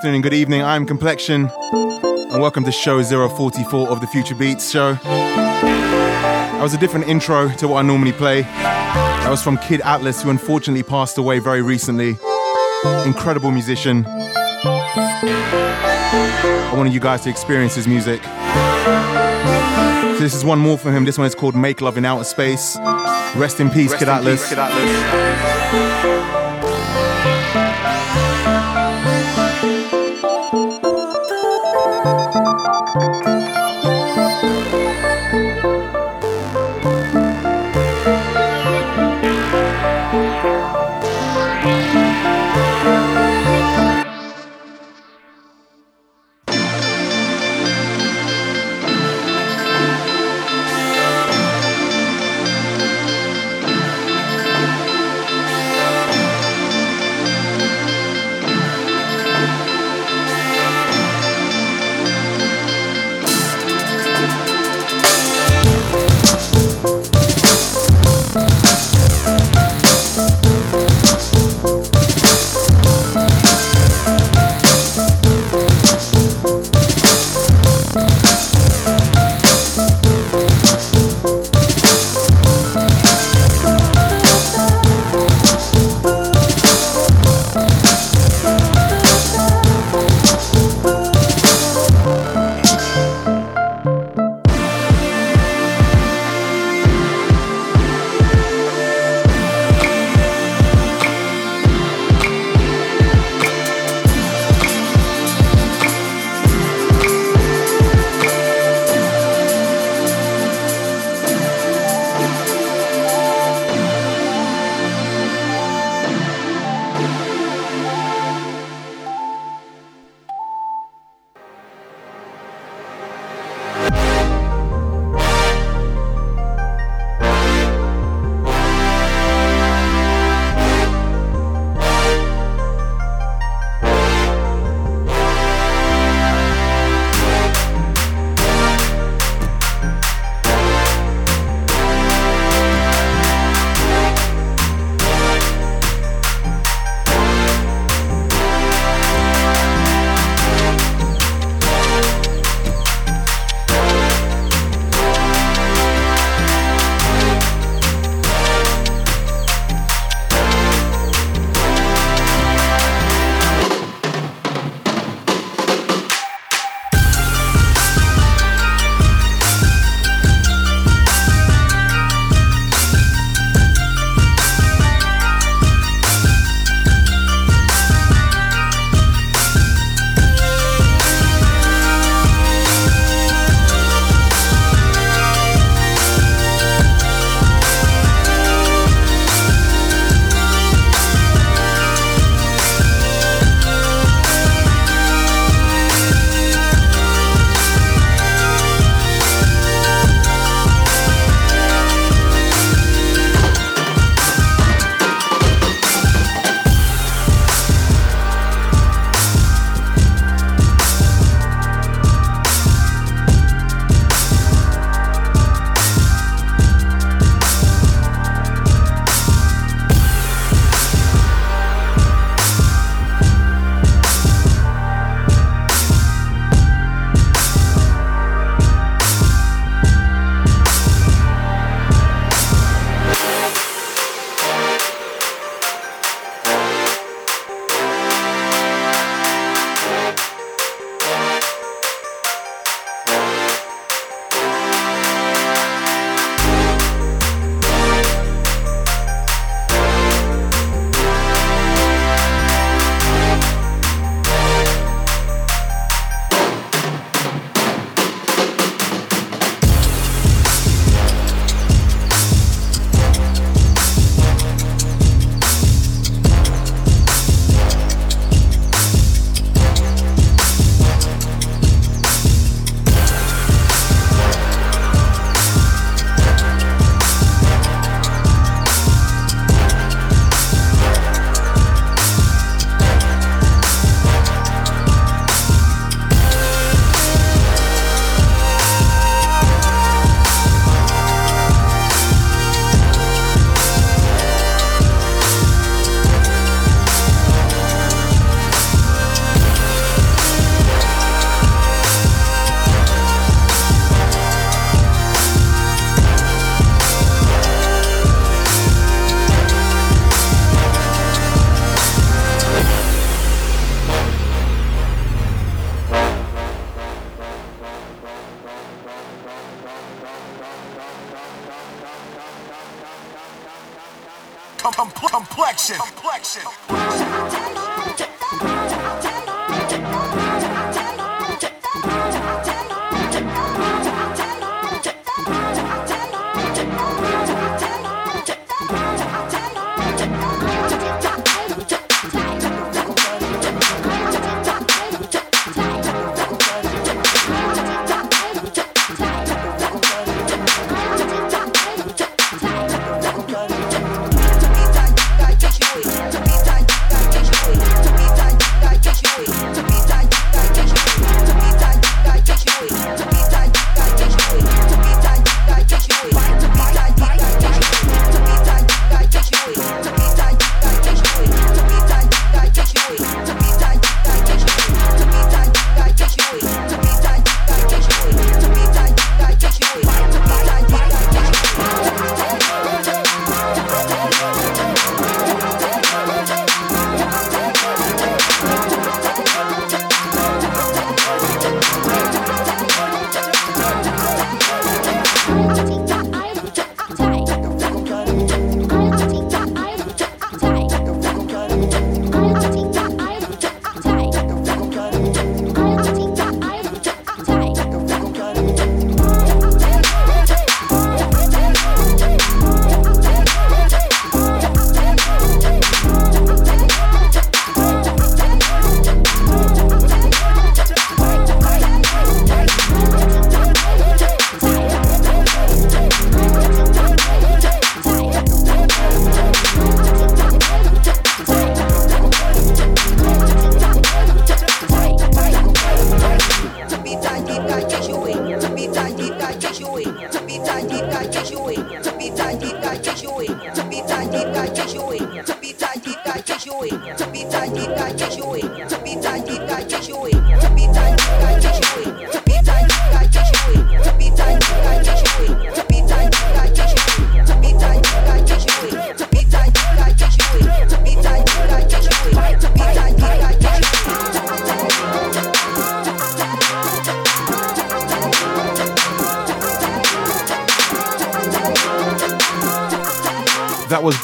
afternoon, good evening. I'm Complexion, and welcome to show 044 of the Future Beats show. That was a different intro to what I normally play. That was from Kid Atlaas, who unfortunately passed away very recently. Incredible musician. I wanted you guys to experience his music. So this is one more for him. This one is called Make Love in Outer Space. Rest in peace, Rest Kid in Atlaas. Peace, Kid Atlaas.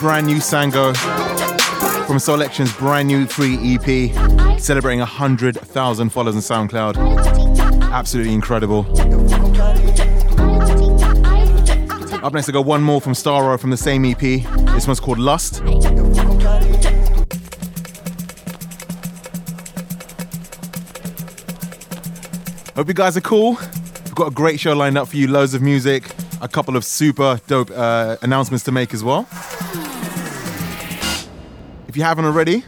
Brand new Sango from Soulection's brand new free EP, celebrating 100,000 followers on SoundCloud. Absolutely incredible. Up next, I got one more from StarRo from the same EP. This one's called Lust. Hope you guys are cool. We've got a great show lined up for you, loads of music, a couple of super dope uh, announcements to make as well. If you haven't already,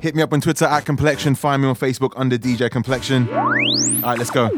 hit me up on Twitter at Complexion. Find me on Facebook under DJ Complexion. All right, let's go.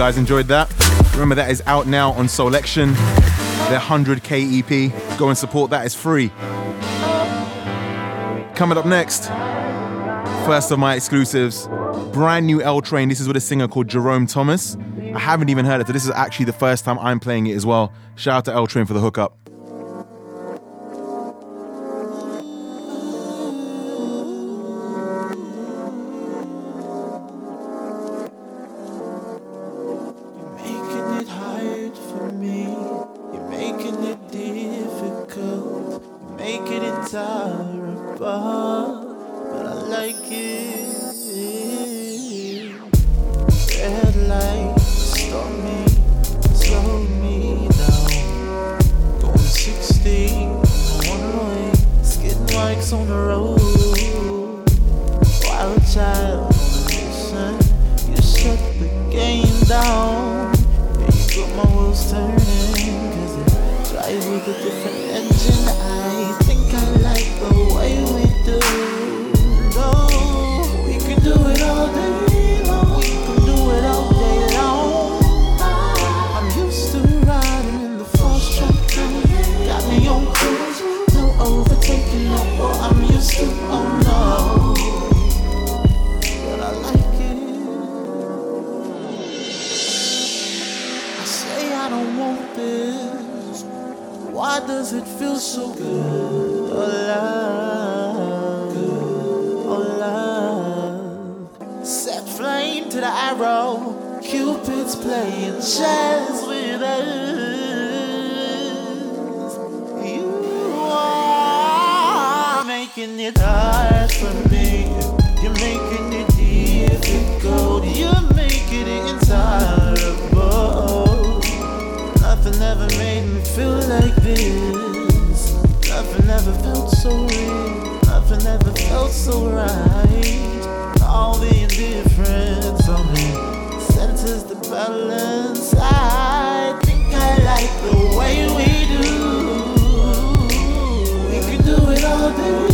Guys enjoyed that. Remember, that is out now on Soulection, their 100k EP. Go and support that, it's free. Coming up next, first of my exclusives, brand new El Train. This is with a singer called Jerome Thomas. I haven't even heard it, so this is actually the first time I'm playing it as well. Shout out to El Train for the hookup. Why does it feel so good? Oh, love. Oh, love. Set flame to the arrow. Cupid's playing chess with us. You are making it hard for me. You're making it difficult. You're making it intolerable. Nothing ever made me feel like this. Nothing ever felt so real. Nothing ever felt so right. All the indifference on me centers the balance. I think I like the way we do. We can do it all day.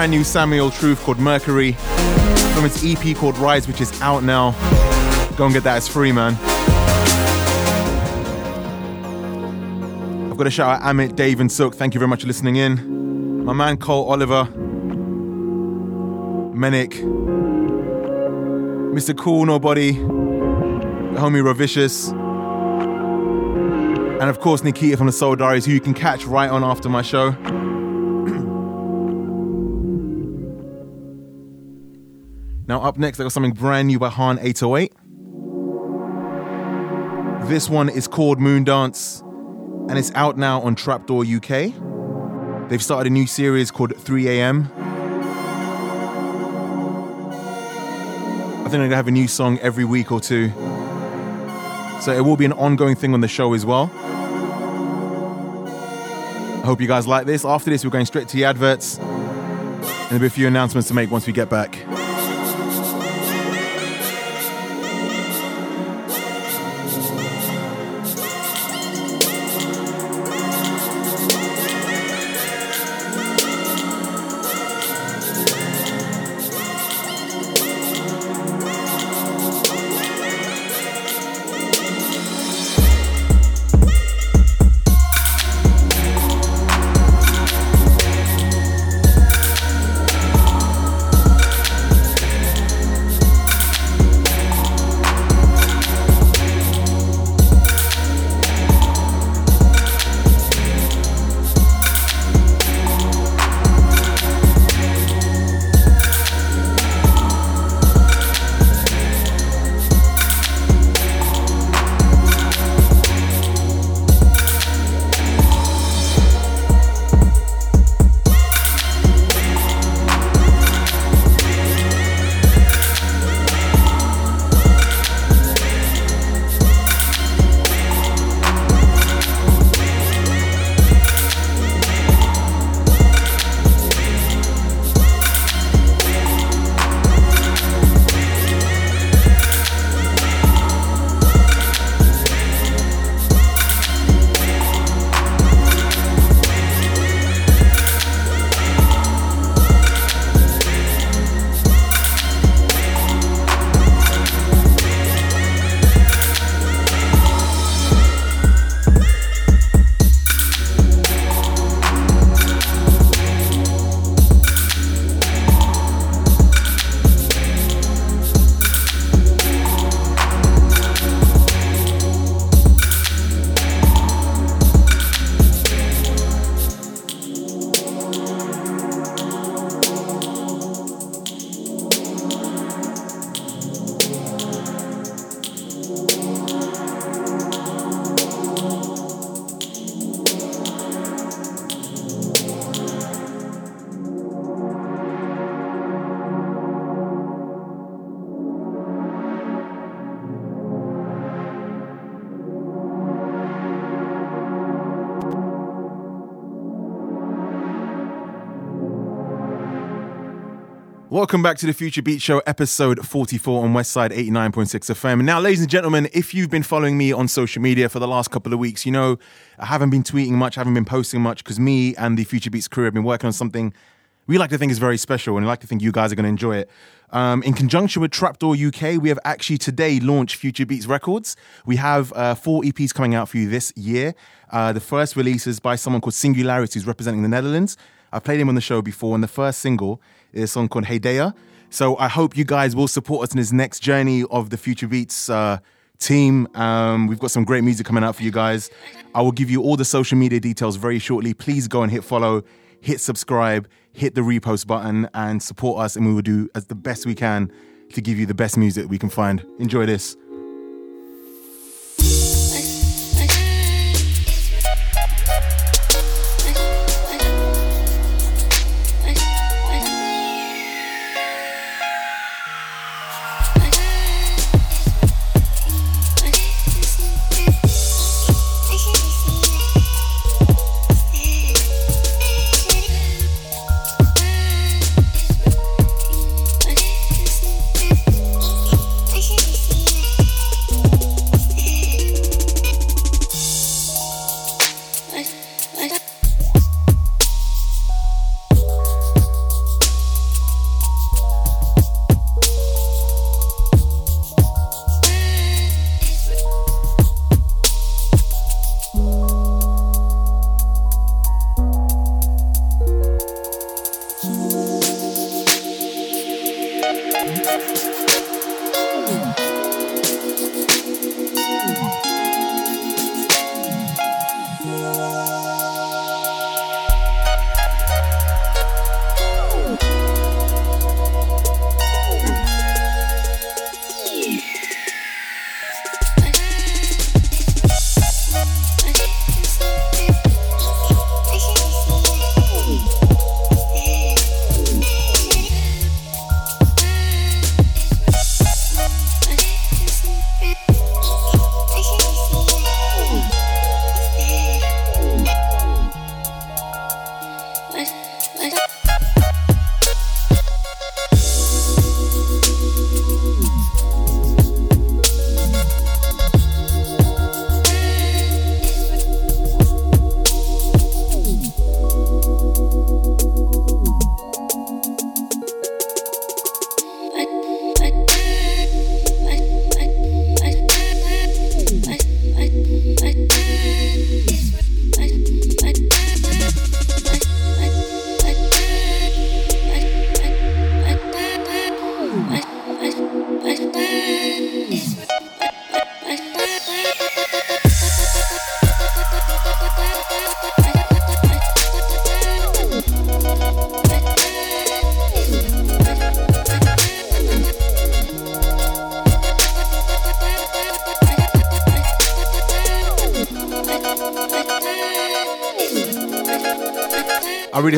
Brand new Samuel Truth called Mercury from its EP called Rise, which is out now. Go and get that, it's free, man. I've got a shout out Amit, Dave, and Sook. Thank you very much for listening in. My man Cole Oliver, Menik, Mr. Cool Nobody, the homie Ravicious, and of course Nikita from the Soul Diaries, who you can catch right on after my show. Up next, I got something brand new by Haan808. This one is called Moon Dance, and it's out now on Trapdoor UK. They've started a new series called 3 AM. I think they're gonna have a new song every week or two. So it will be an ongoing thing on the show as well. I hope you guys like this. After this, we're going straight to the adverts. And there'll be a few announcements to make once we get back. Welcome back to the Future Beat Show, episode 44 on Westside 89.6 FM. Now, ladies and gentlemen, if you've been following me on social media for the last couple of weeks, you know I haven't been tweeting much, I haven't been posting much because me and the Future Beats crew have been working on something we like to think is very special and we like to think you guys are going to enjoy it. Um, in conjunction with Trapdoor UK, we have actually today launched Future Beats Records. We have uh, four EPs coming out for you this year. Uh, the first release is by someone called Singularis, who's representing the Netherlands. I've played him on the show before, and the first single is a song called Hey Hedaya. So I hope you guys will support us in this next journey of the Future Beats uh, team. Um, we've got some great music coming out for you guys. I will give you all the social media details very shortly. Please go and hit follow, hit subscribe, hit the repost button, and support us. And we will do as the best we can to give you the best music we can find. Enjoy this.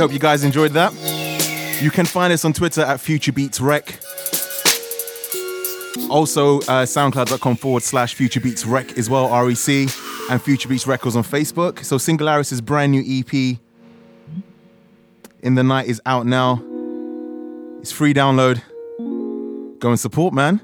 Hope you guys enjoyed that. You can find us on Twitter at FutureBeatsRec. Also, uh, soundcloud.com forward slash FutureBeatsRec as well, REC, and Future Beats Records on Facebook. So, Singularis' brand new EP, In the Night, is out now. It's free download. Go and support, man.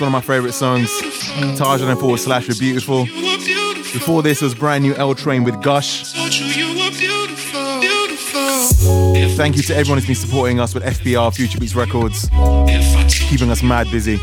One of my favorite songs. Tajan and forward slash with Beautiful. Before this was brand new El Train with Gush. Thank you to everyone who's been supporting us with FBR Future Beats Records, keeping us mad busy.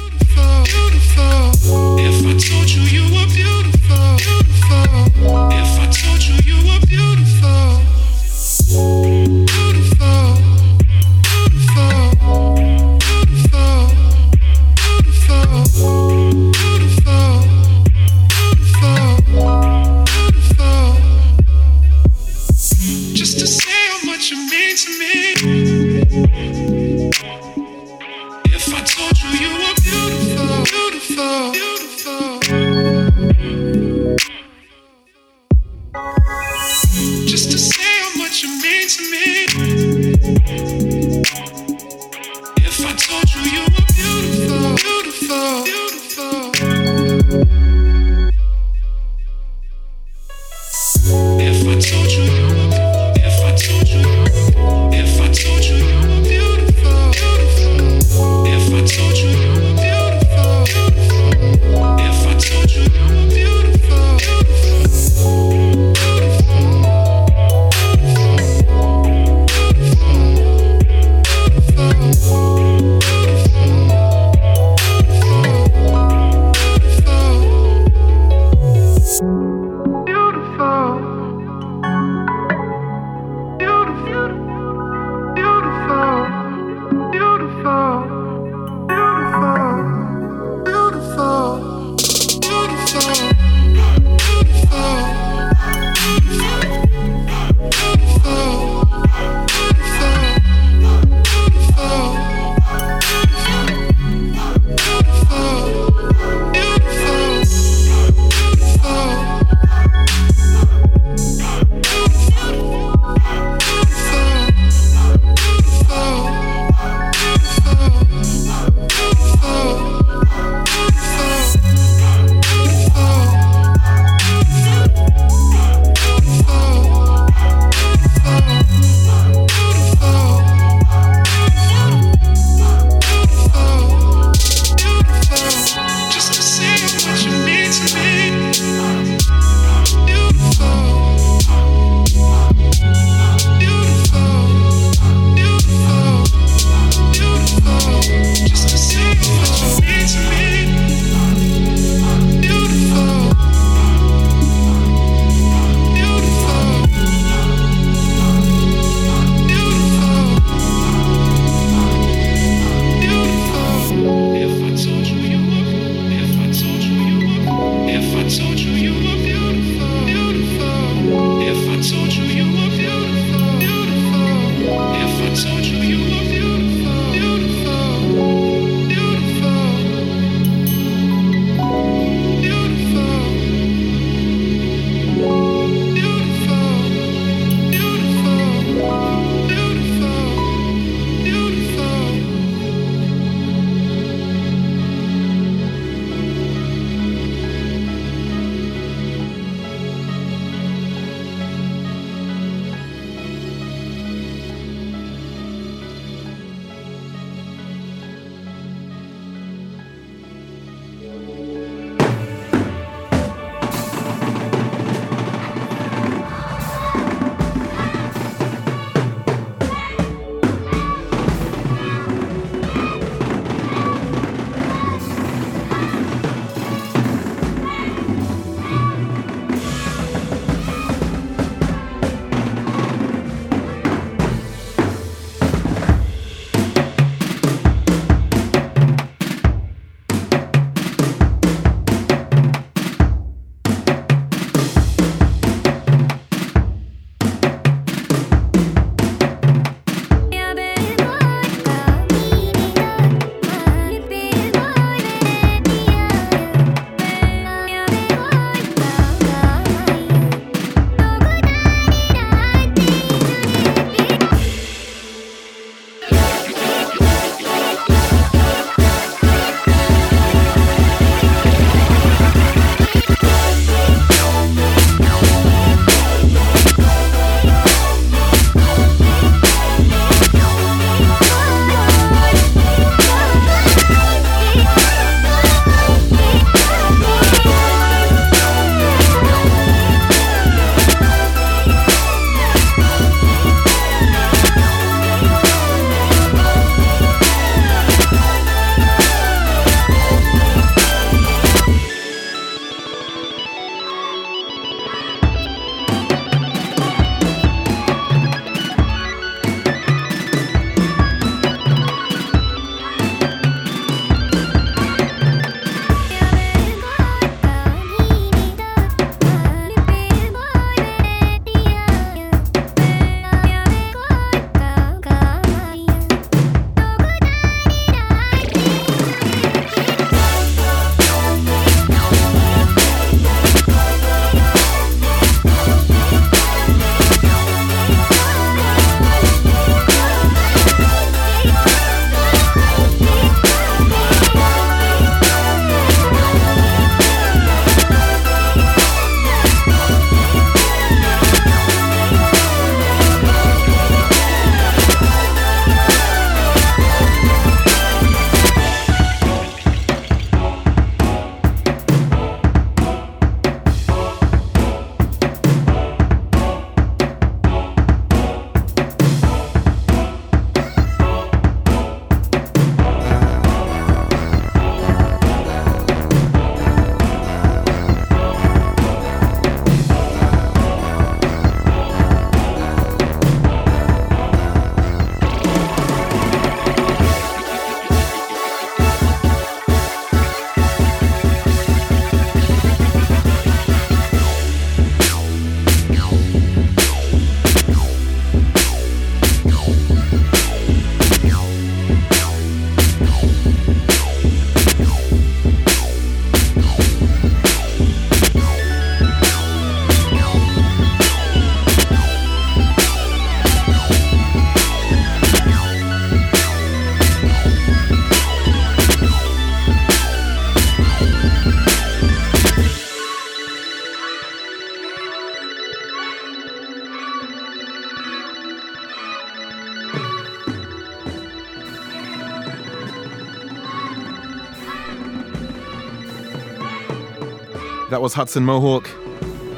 That was Hudson Mohawke.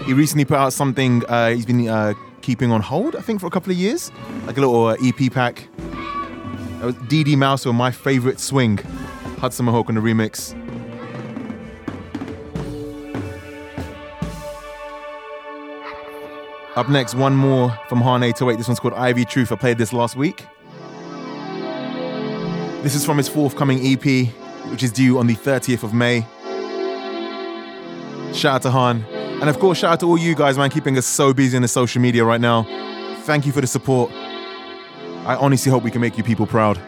He recently put out something uh, he's been uh, keeping on hold, I think, for a couple of years, like a little uh, EP pack. That was De De Mouse or My Favorite Swing. Hudson Mohawke on the remix. Up next, one more from Haan808. This one's called Ivy Truth. I played this last week. This is from his forthcoming EP, which is due on the 30th of May. Shout out to Haan. And of course, shout out to all you guys, man, keeping us so busy in the social media right now. Thank you for the support. I honestly hope we can make you people proud.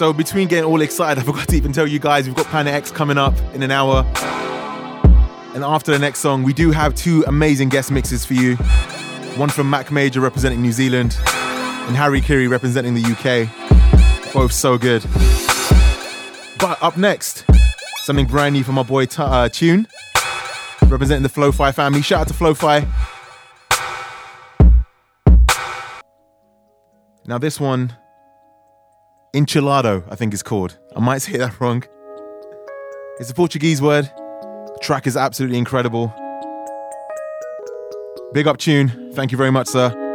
So between getting all excited, I forgot to even tell you guys we've got Planet X coming up in an hour. And after the next song, we do have two amazing guest mixes for you. One from Mac Major representing New Zealand and Harikiri representing the UK. Both so good. But up next, something brand new from my boy uh, Tune, representing the Flowfi family. Shout out to Flowfi. Now, this one enchilado, I think is called. I might say that wrong. It's a Portuguese word. The track is absolutely incredible. Big up tune. Thank you very much, sir.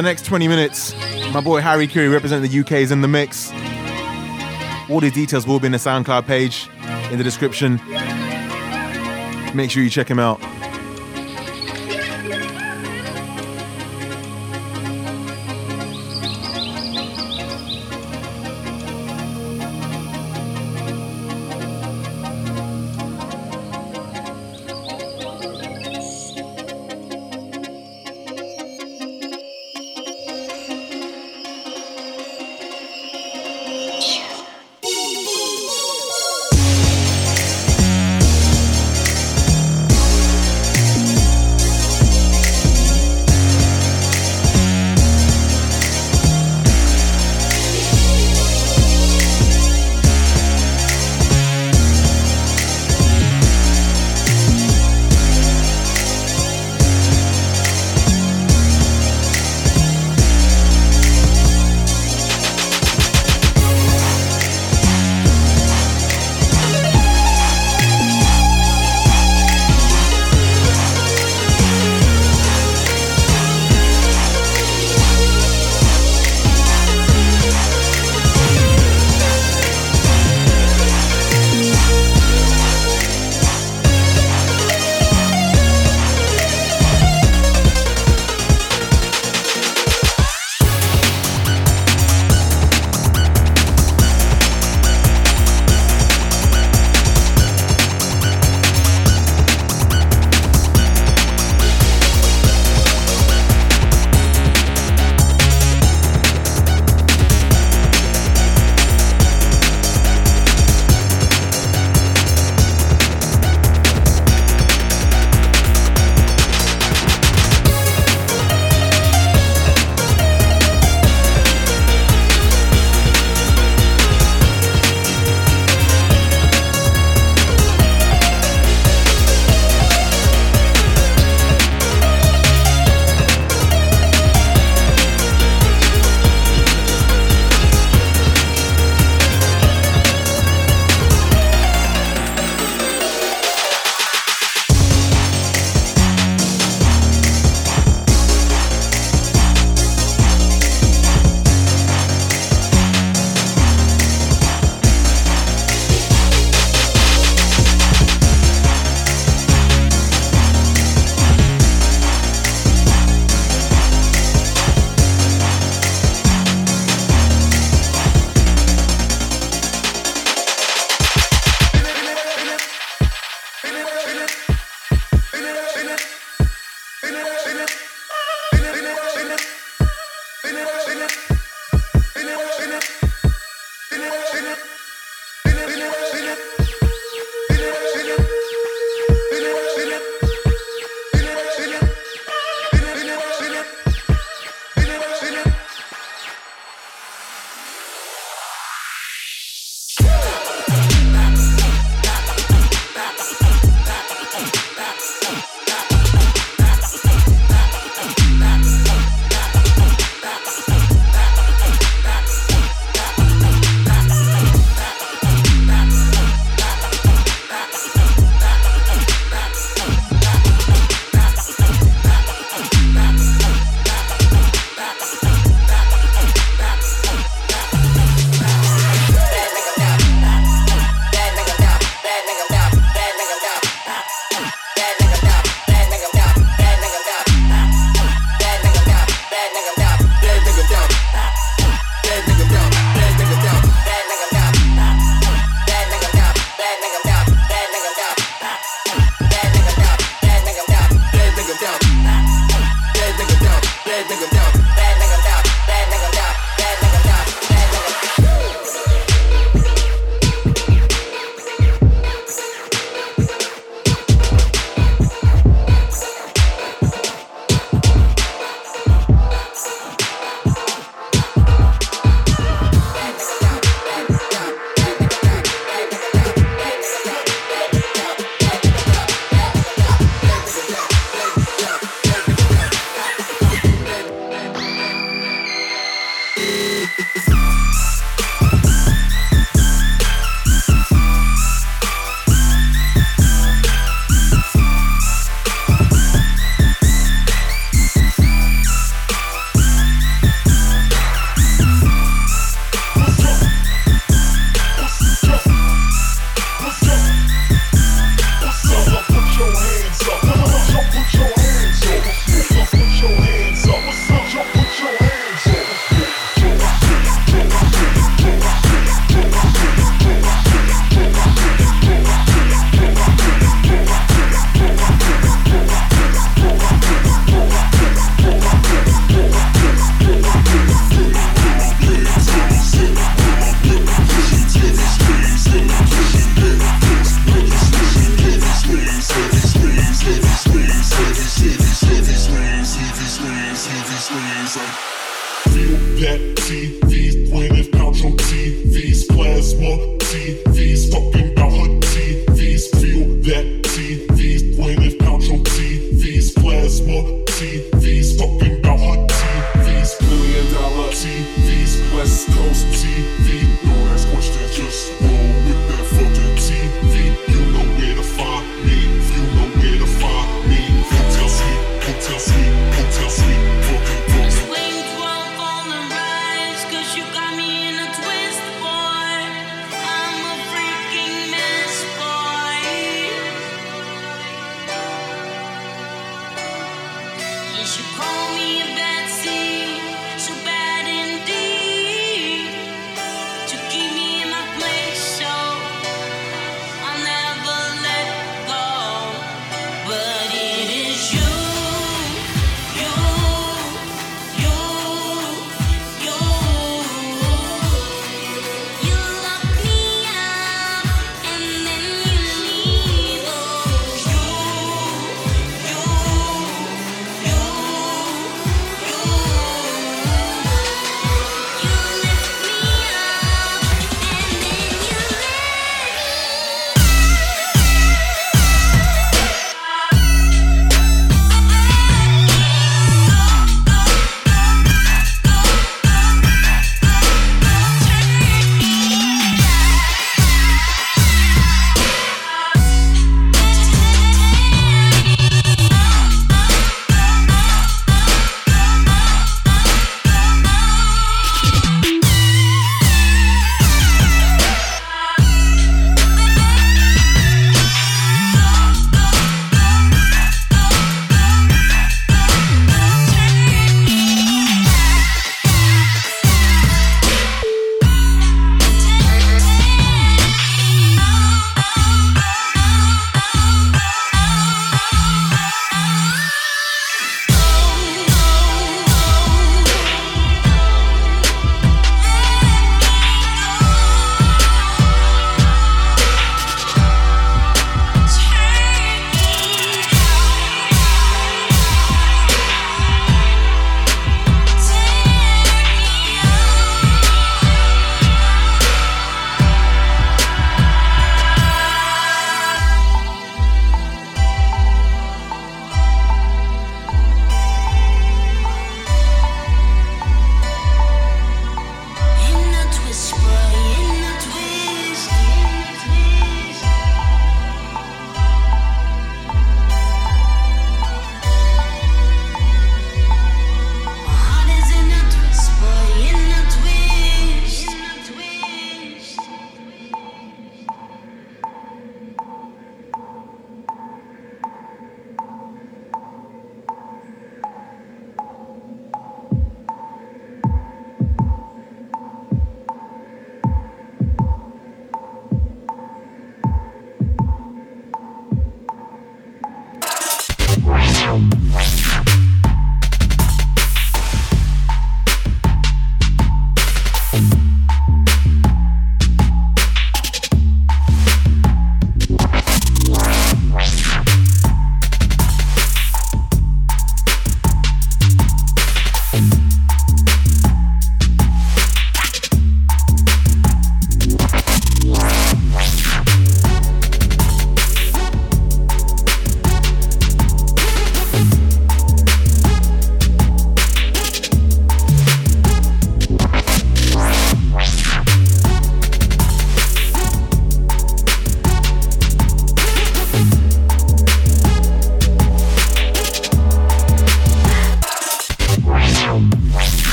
The next 20 minutes, my boy Harikiri representing the UK is in the mix. All the details will be in the SoundCloud page in the description. Make sure you check him out.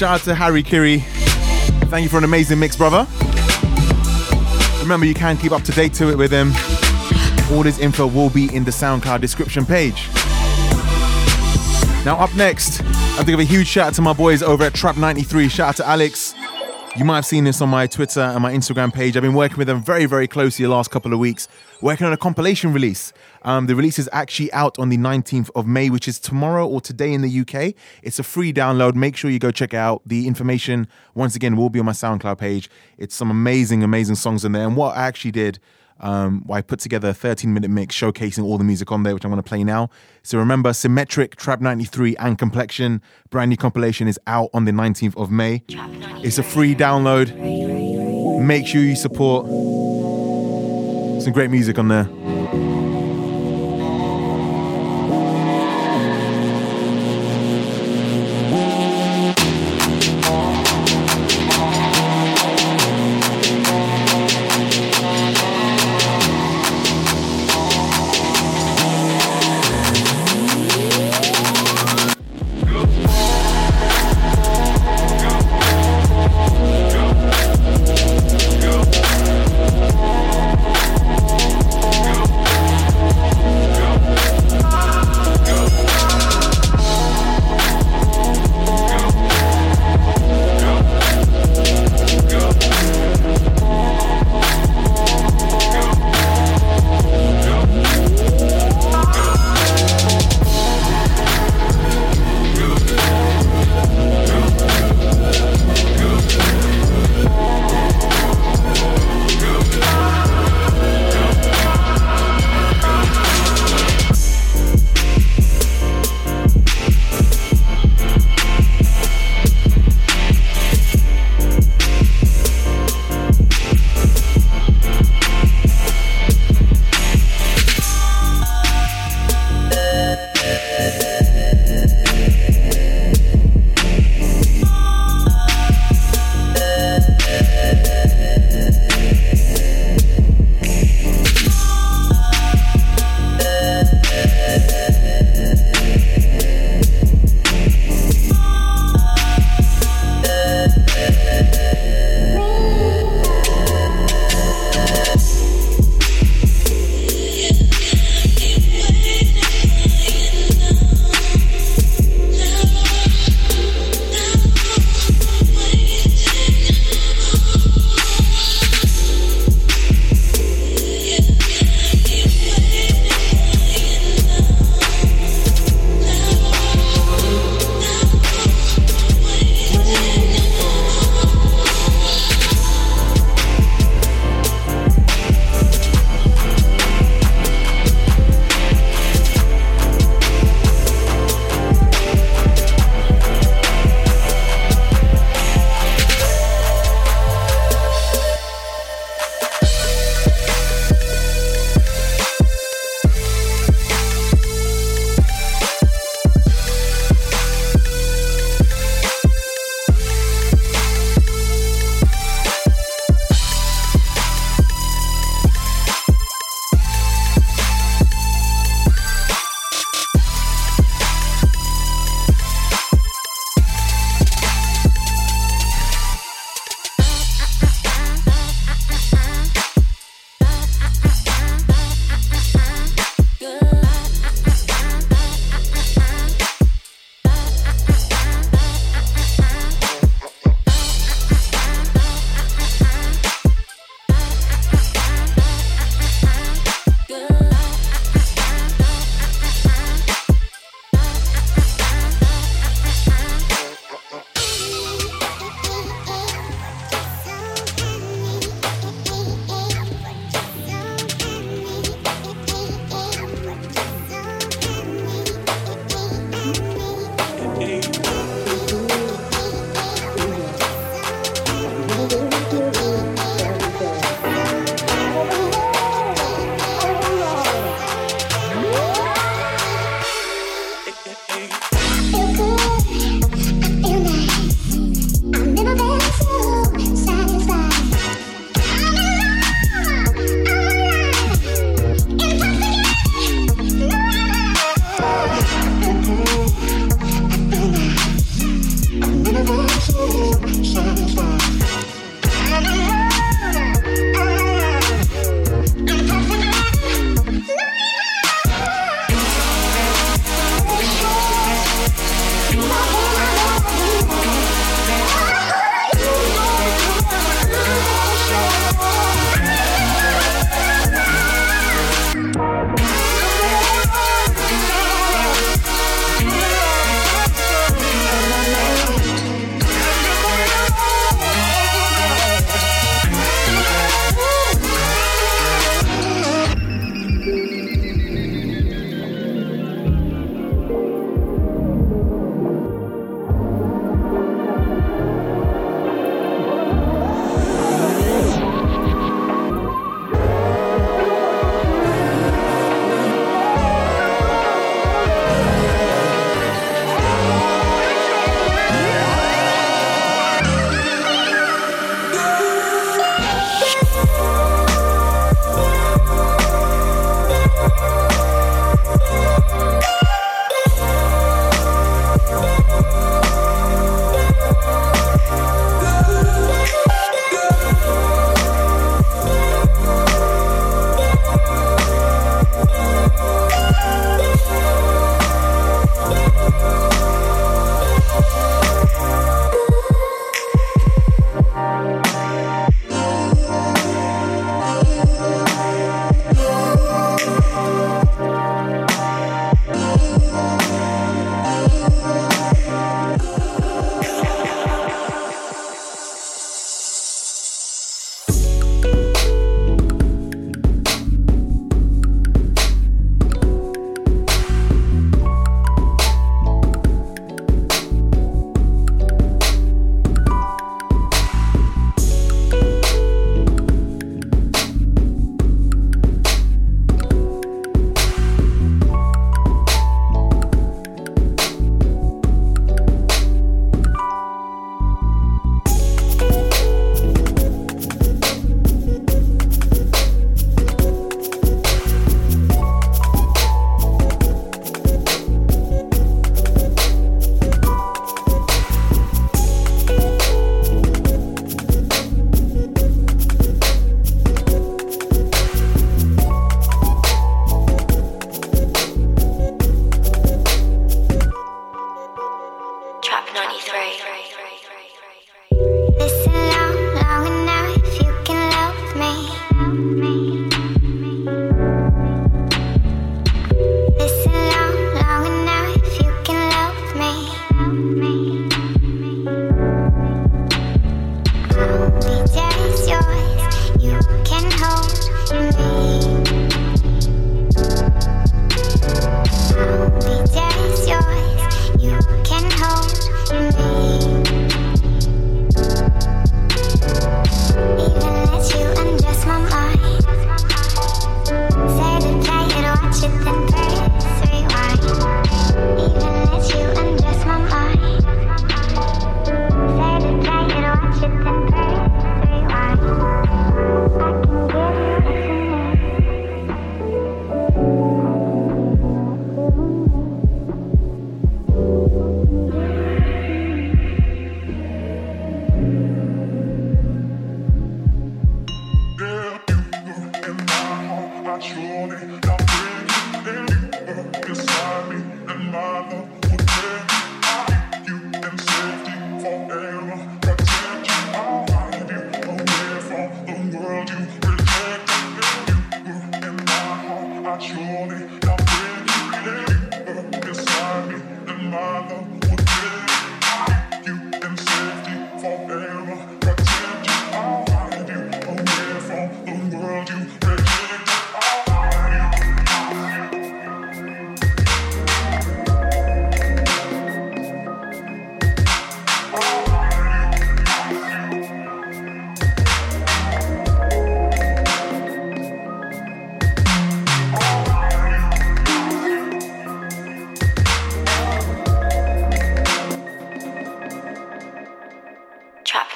Shout out to Harikiri. Thank you for an amazing mix, brother. Remember, you can keep up to date to it with him. All his info will be in the SoundCloud description page. Now, up next, I have to give a huge shout out to my boys over at Trap93. Shout out to Alex. You might have seen this on my Twitter and my Instagram page. I've been working with them very, very closely the last couple of weeks, working on a compilation release. Um, the release is actually out on the 19th of May, which is tomorrow or today in the UK. It's a free download. Make sure you go check out. The information, once again, will be on my SoundCloud page. It's some amazing, amazing songs in there. And what I actually did um, I put together a 13 minute mix showcasing all the music on there, which I'm going to play now. So remember, Symmetric, Trap 93, and Complexion. Brand new compilation is out on the 19th of May. It's a free download. Make sure you support. Some great music on there.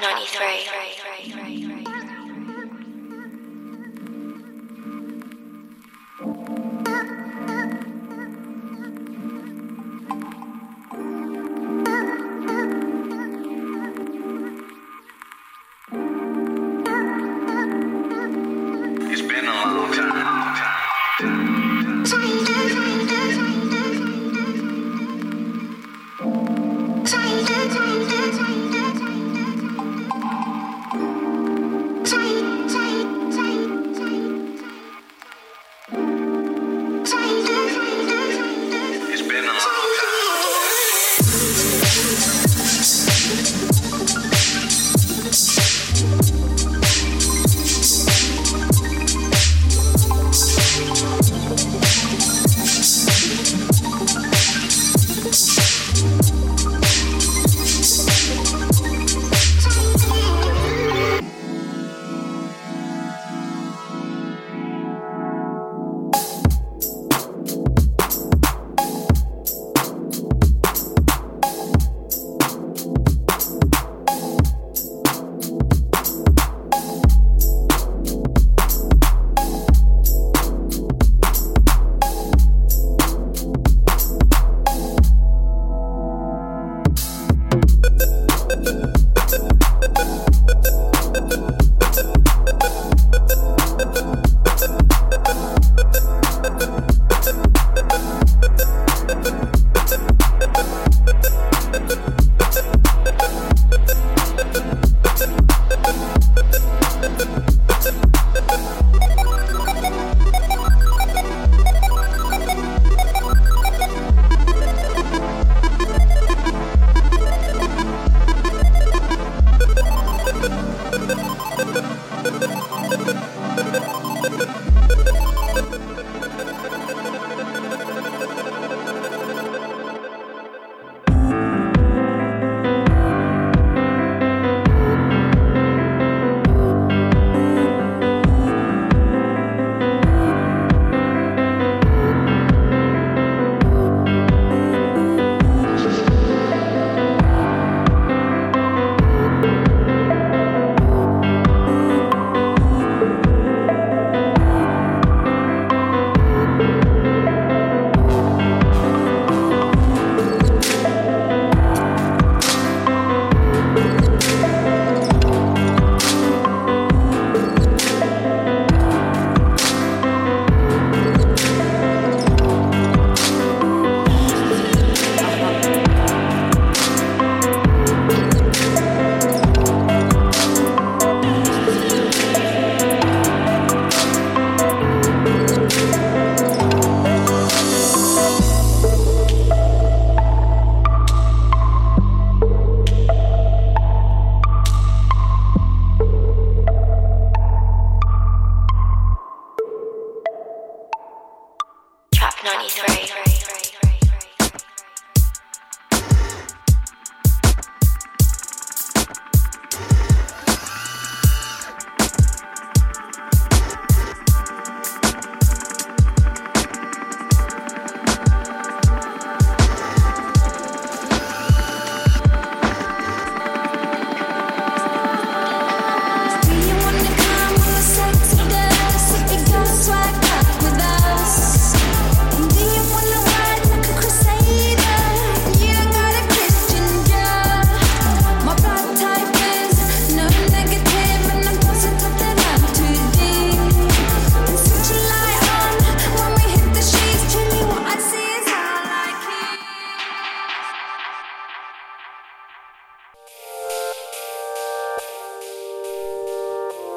93.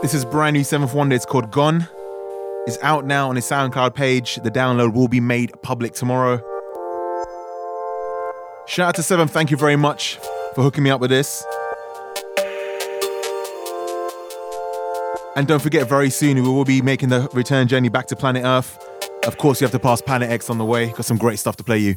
This is brand new SevnthWonder. It's called Gone. It's out now on his SoundCloud page. The download will be made public tomorrow. Shout out to Seventh. Thank you very much for hooking me up with this. And don't forget, very soon we will be making the return journey back to planet Earth. Of course, you have to pass Planet X on the way. Got some great stuff to play you.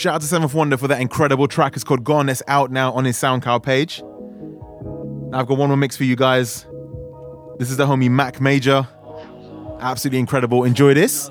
Shout out to SevnthWonder for that incredible track. It's called Gone. It's out now on his SoundCloud page. Now I've got one more mix for you guys. This is the homie Mac Major. Absolutely incredible. Enjoy this.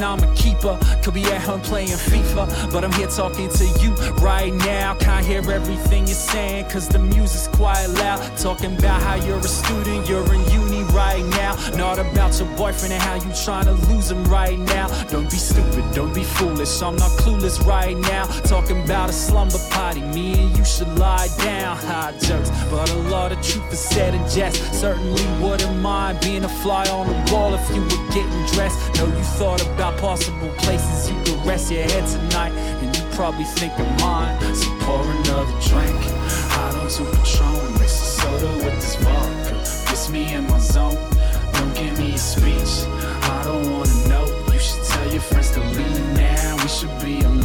You're I'm a keeper. Could be at home playing FIFA, but I'm here talking to you right now. Can't hear everything you're saying, cause the music's quite loud. Talking about how you're a student, you're in uni right right now. Not about your boyfriend and how you trying to lose him right now. Don't be stupid, don't be foolish. I'm not clueless right now. Talking about a slumber party, me and you should lie down. Hot jokes, but a lot of truth is said in jest. Certainly wouldn't mind being a fly on the wall if you were getting dressed. Know you thought about possible places you could rest your head tonight, and you probably think of mine. So pour another drink. Hot on to Patron, mix the soda with this vodka. Kiss me in my zone. Don't give me a speech. I don't wanna know. You should tell your friends to leave now. We should be alone.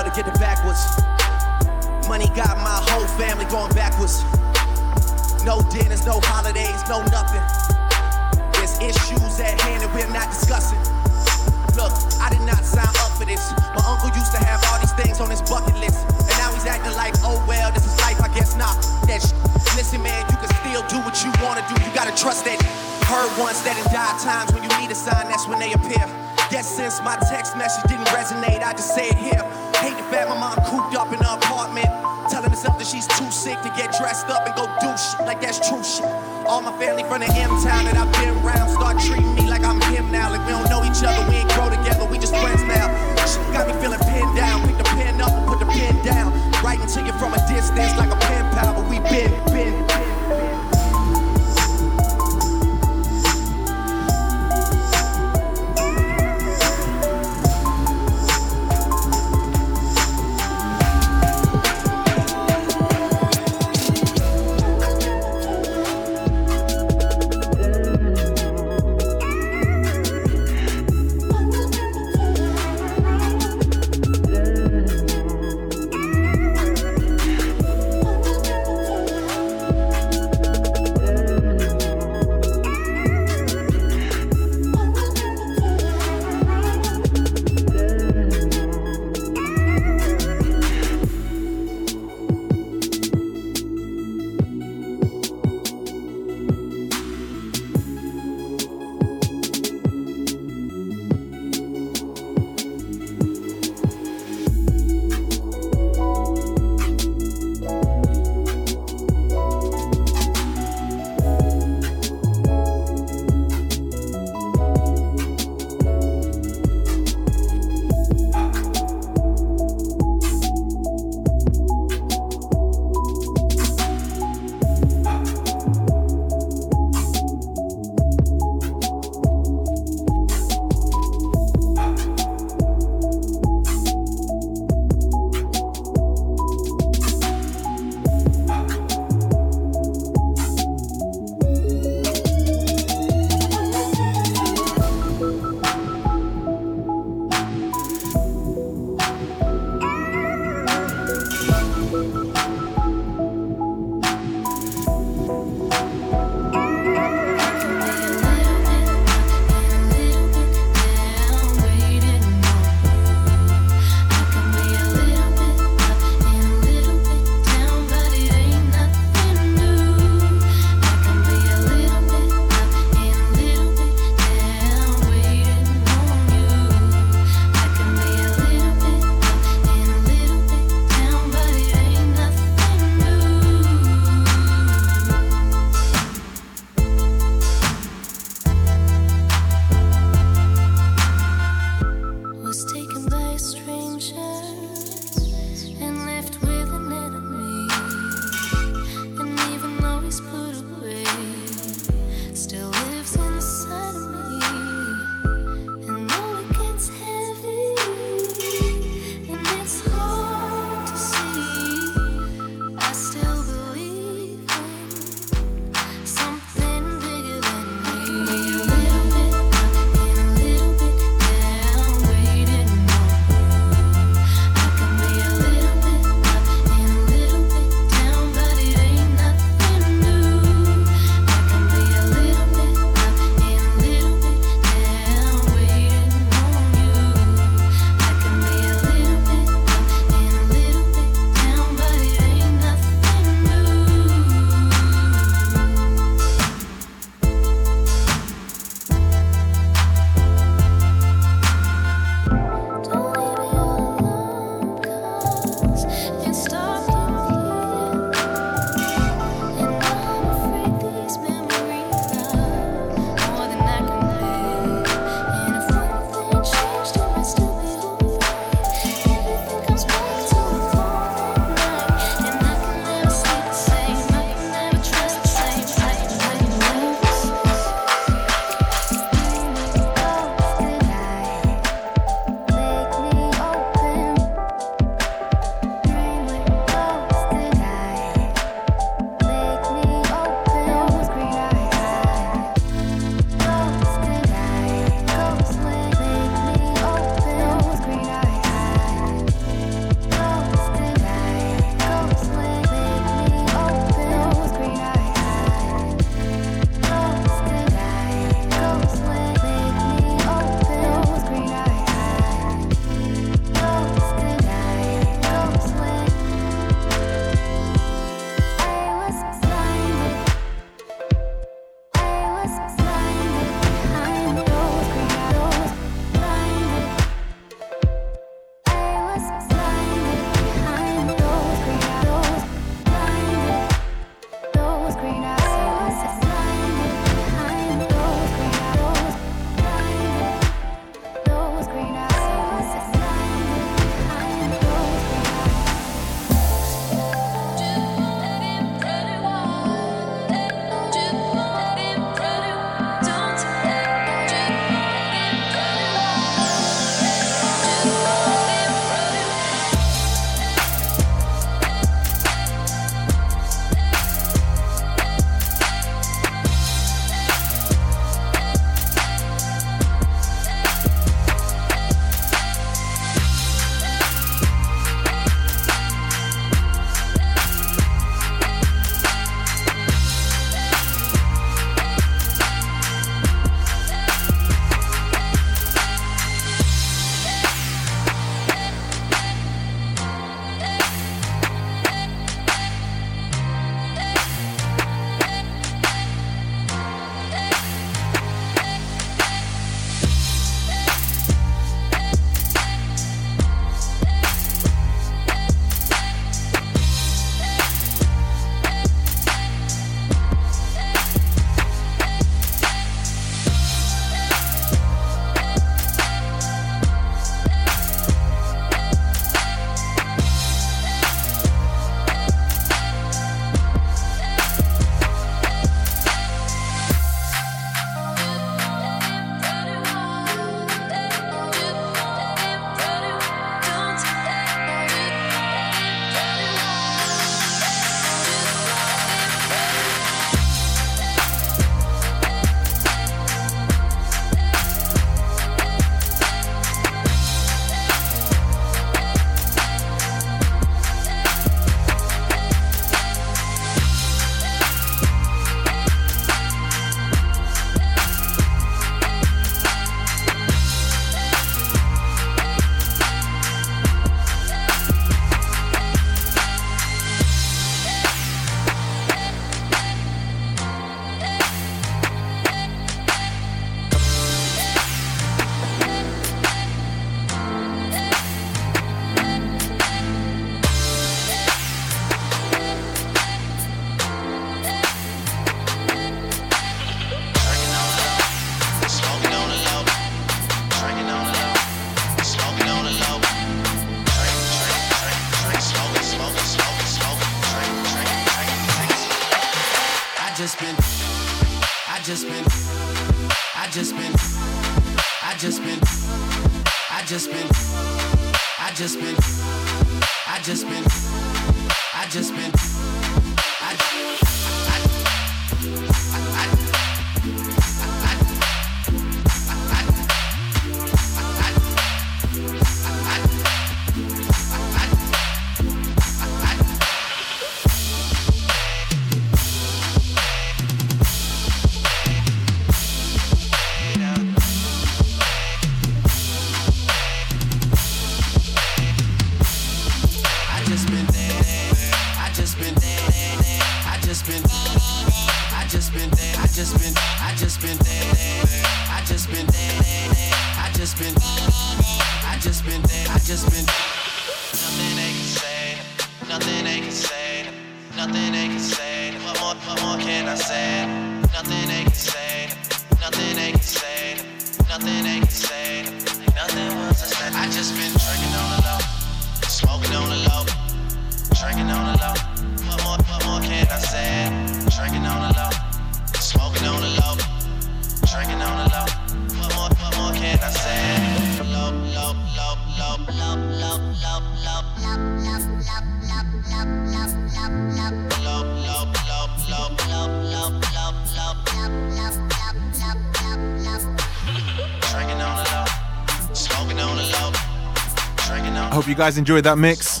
Guys enjoyed that mix.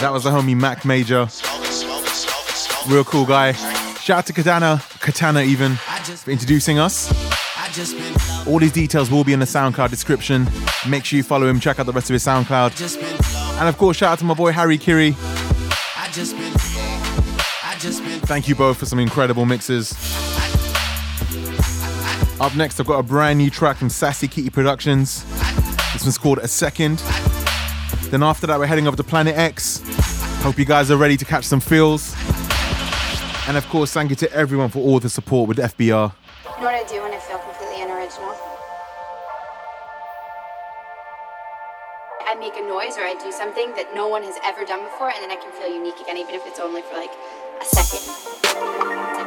That was the homie Mac Major. Real cool guy. Shout out to Katana, Katana even, for introducing us. All these details will be in the SoundCloud description. Make sure you follow him, check out the rest of his SoundCloud. And of course, shout out to my boy Harikiri. Thank you both for some incredible mixes. Up next, I've got a brand new track from Sassy Kitty Productions. This one's called A Second. Then after that, we're heading over to Planet X. Hope you guys are ready to catch some feels. And of course, thank you to everyone for all the support with FBR. You know what I do when I feel completely unoriginal? I make a noise or I do something that no one has ever done before, and then I can feel unique again, even if it's only for like a second.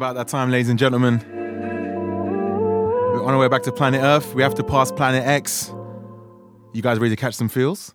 About that time, ladies and gentlemen. We're on our way back to planet Earth. We have to pass planet X. You guys ready to catch some feels?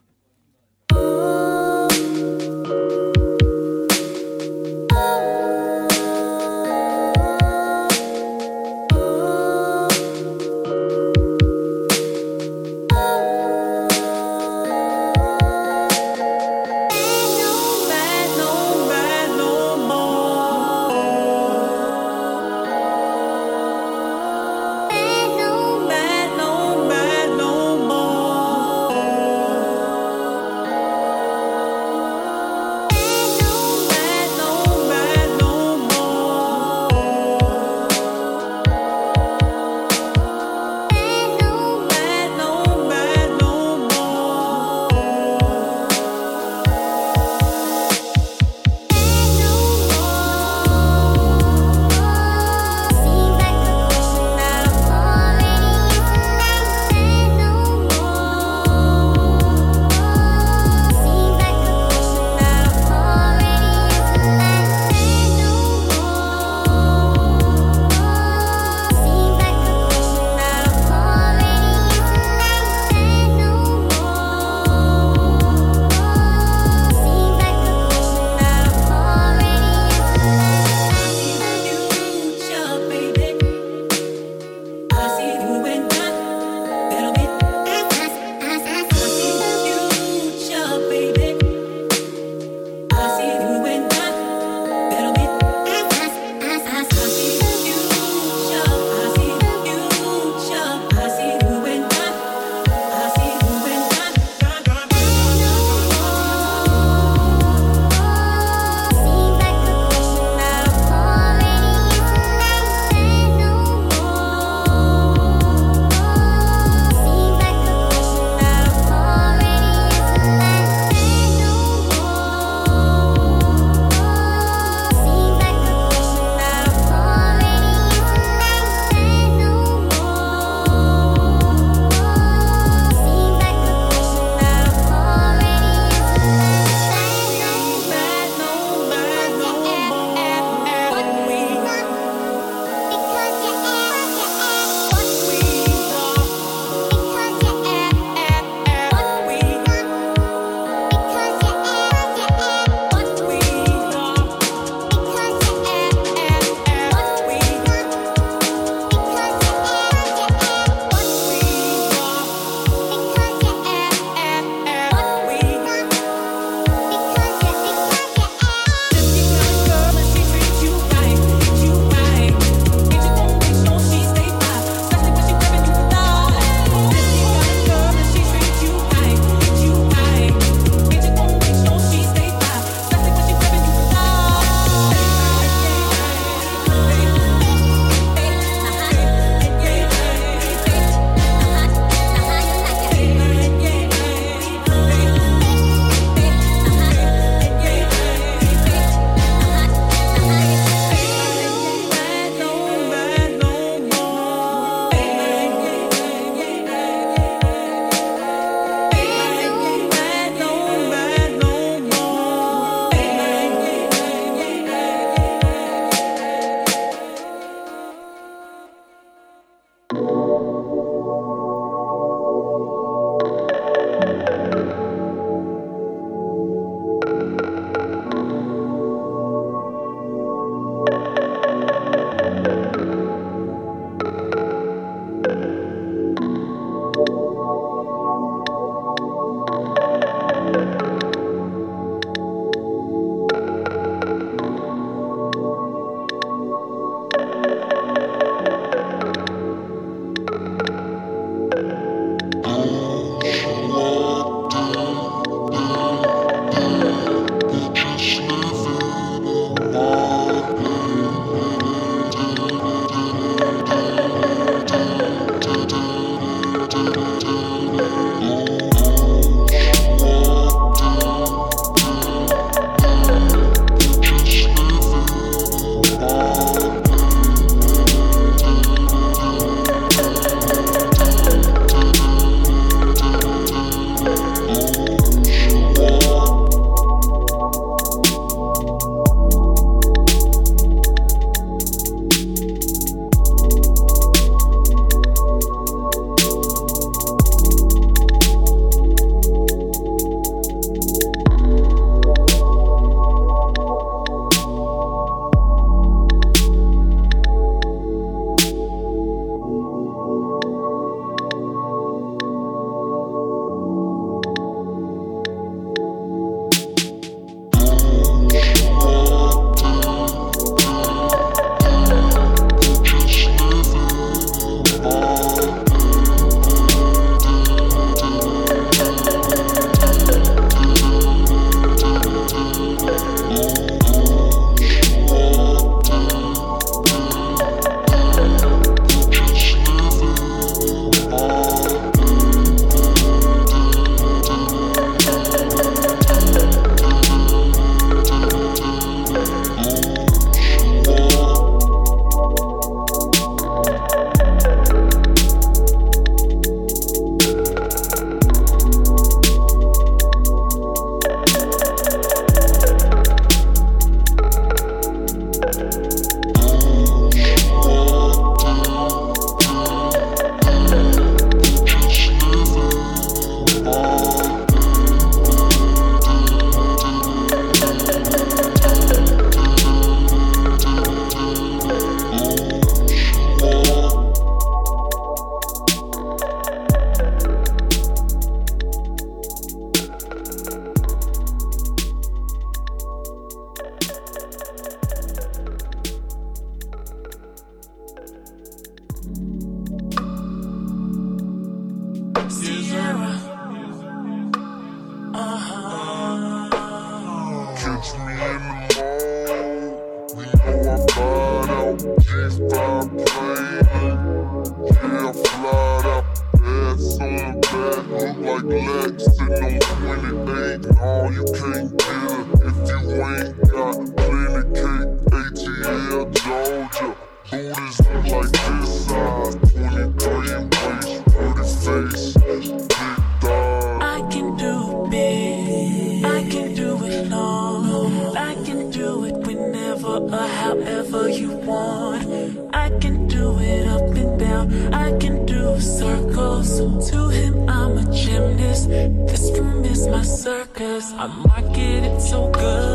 So good,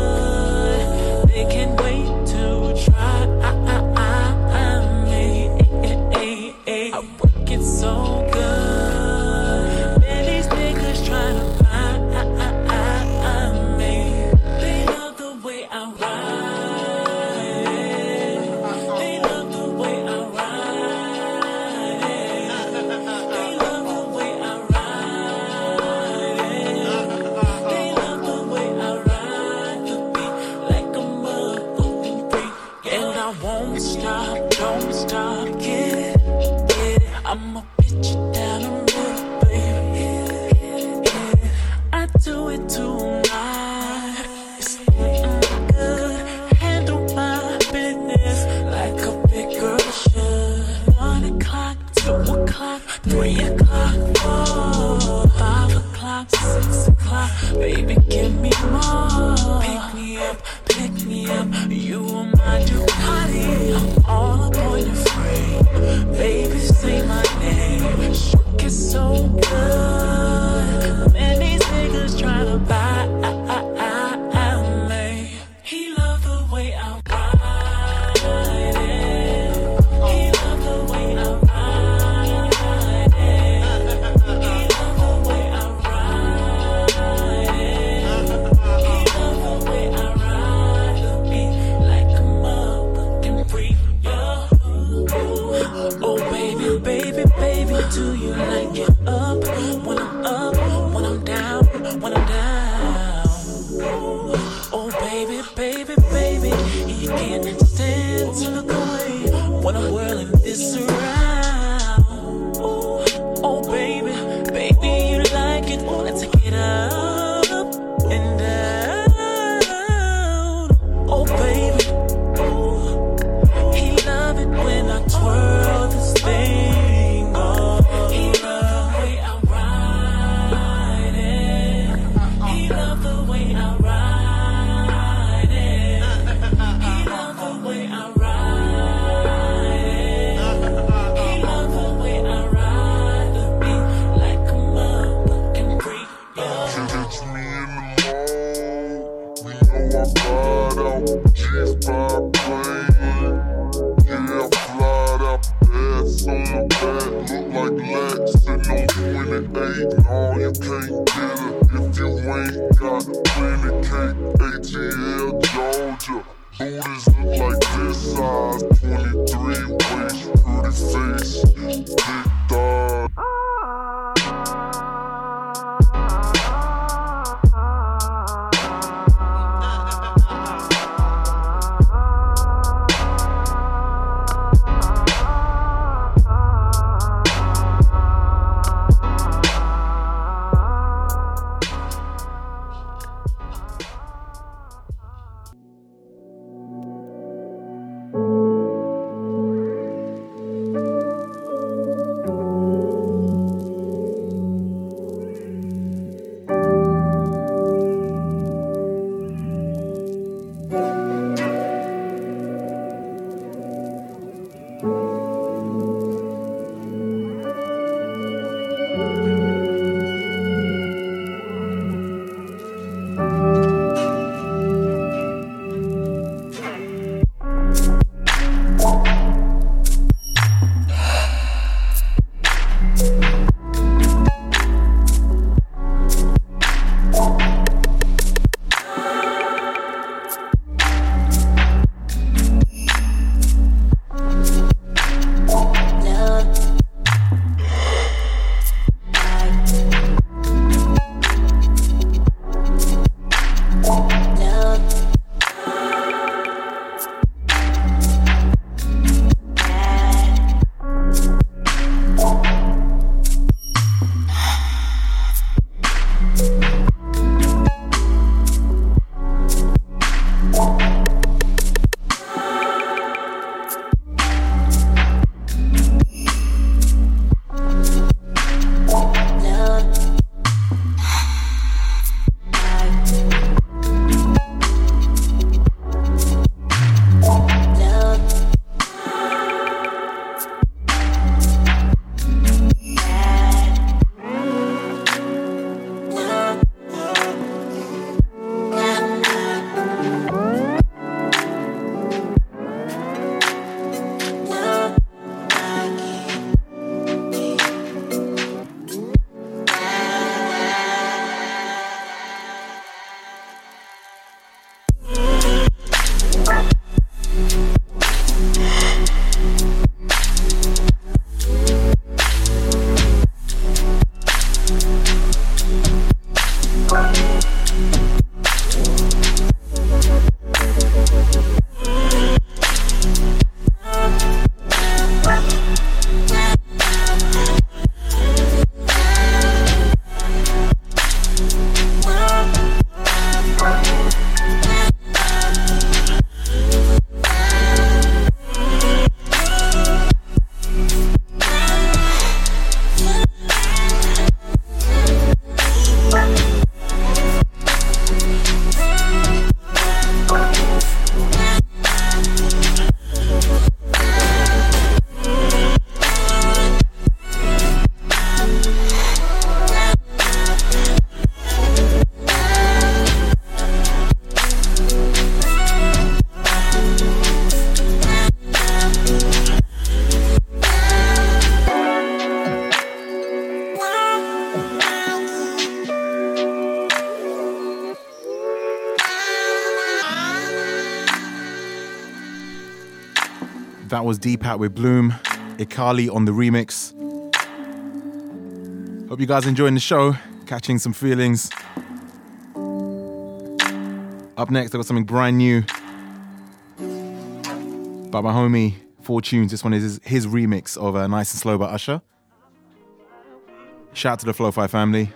that was Deepak with Bloom, Ikali on the remix. Hope you guys enjoying the show, catching some feelings. Up next, I got something brand new by my homie Fortune. This one is his, his remix of uh, Nice and Slow by Usher. Shout out to the Flow 5 family.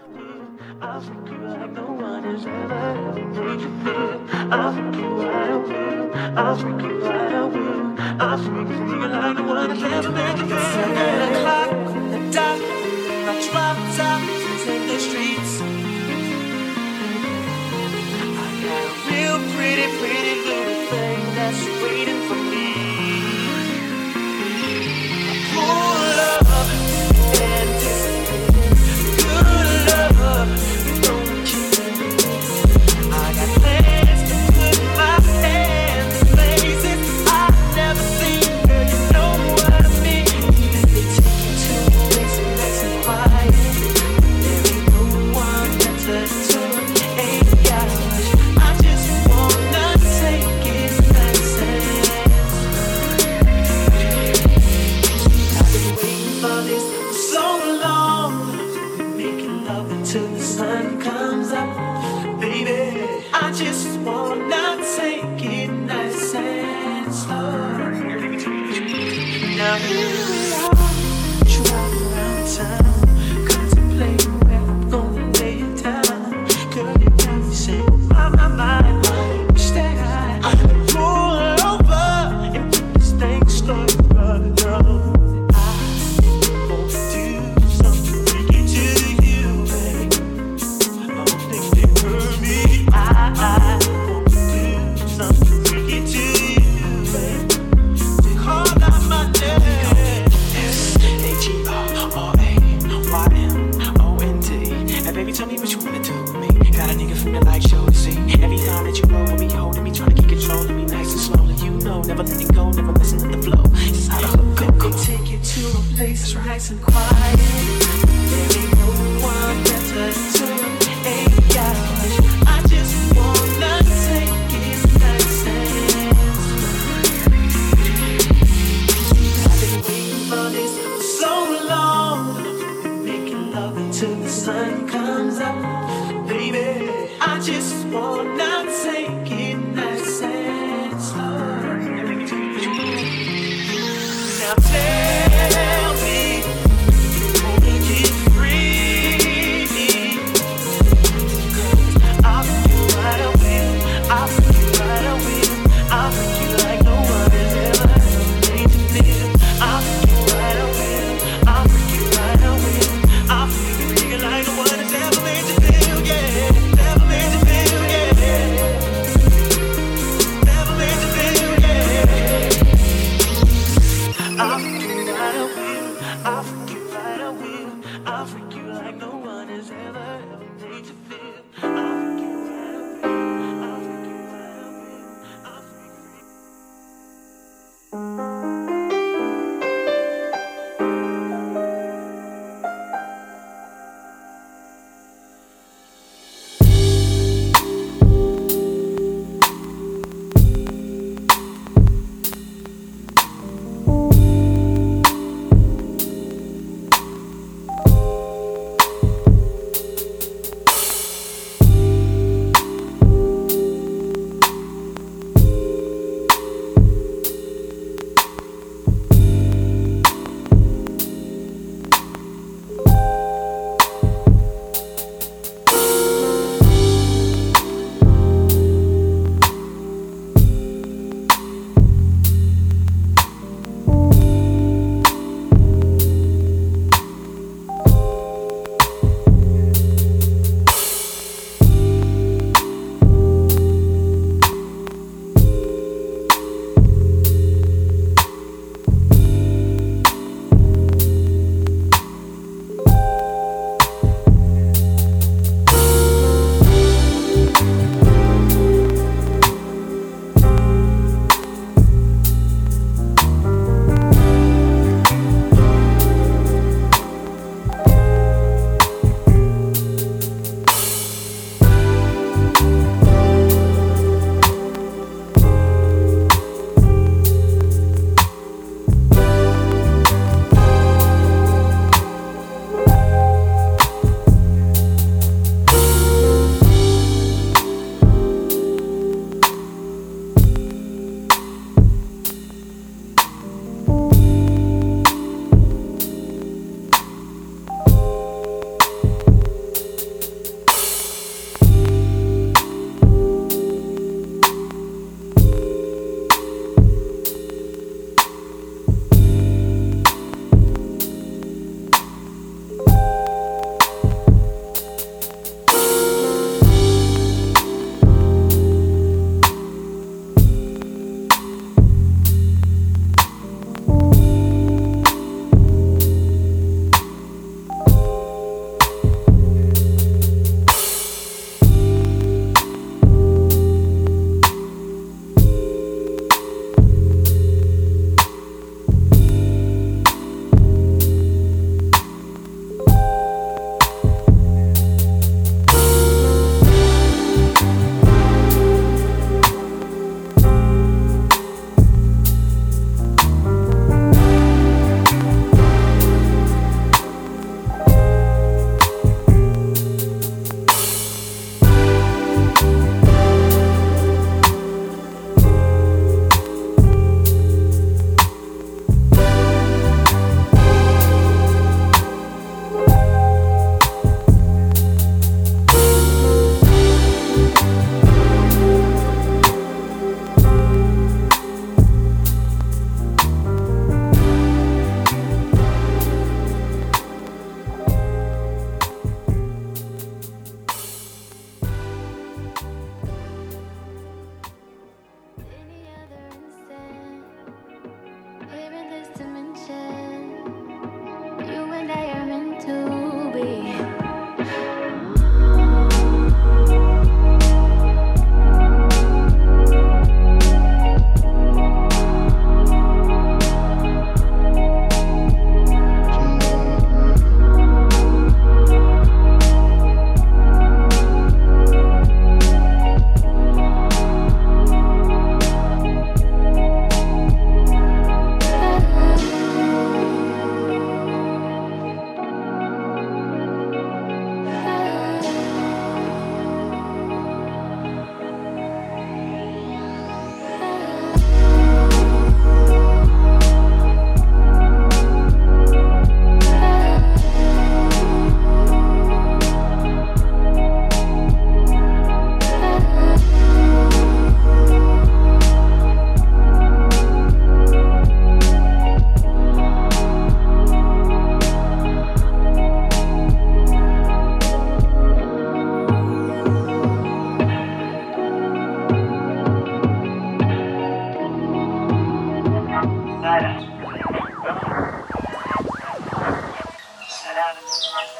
like you like no um,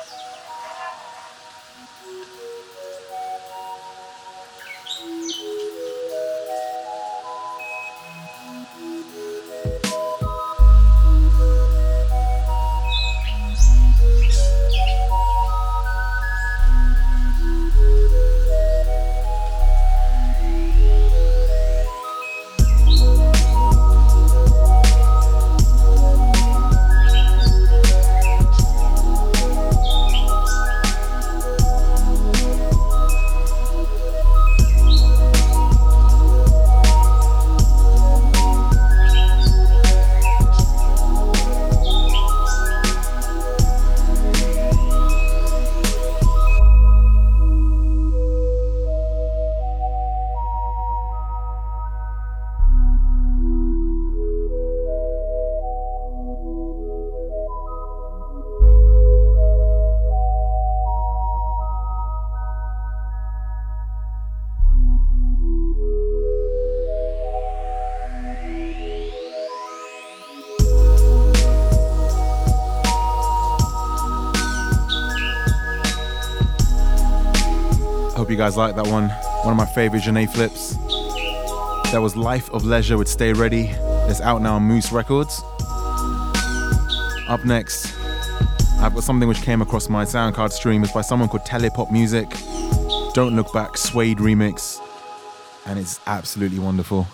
you guys like that one. One of my favorite Jhené flips. That was Life of Leisure with Stay Ready. It's out now on Moose Records. Up next, I've got something which came across my SoundCloud stream. It's by someone called Telepopmusik. Don't Look Back Suede remix. And it's absolutely wonderful.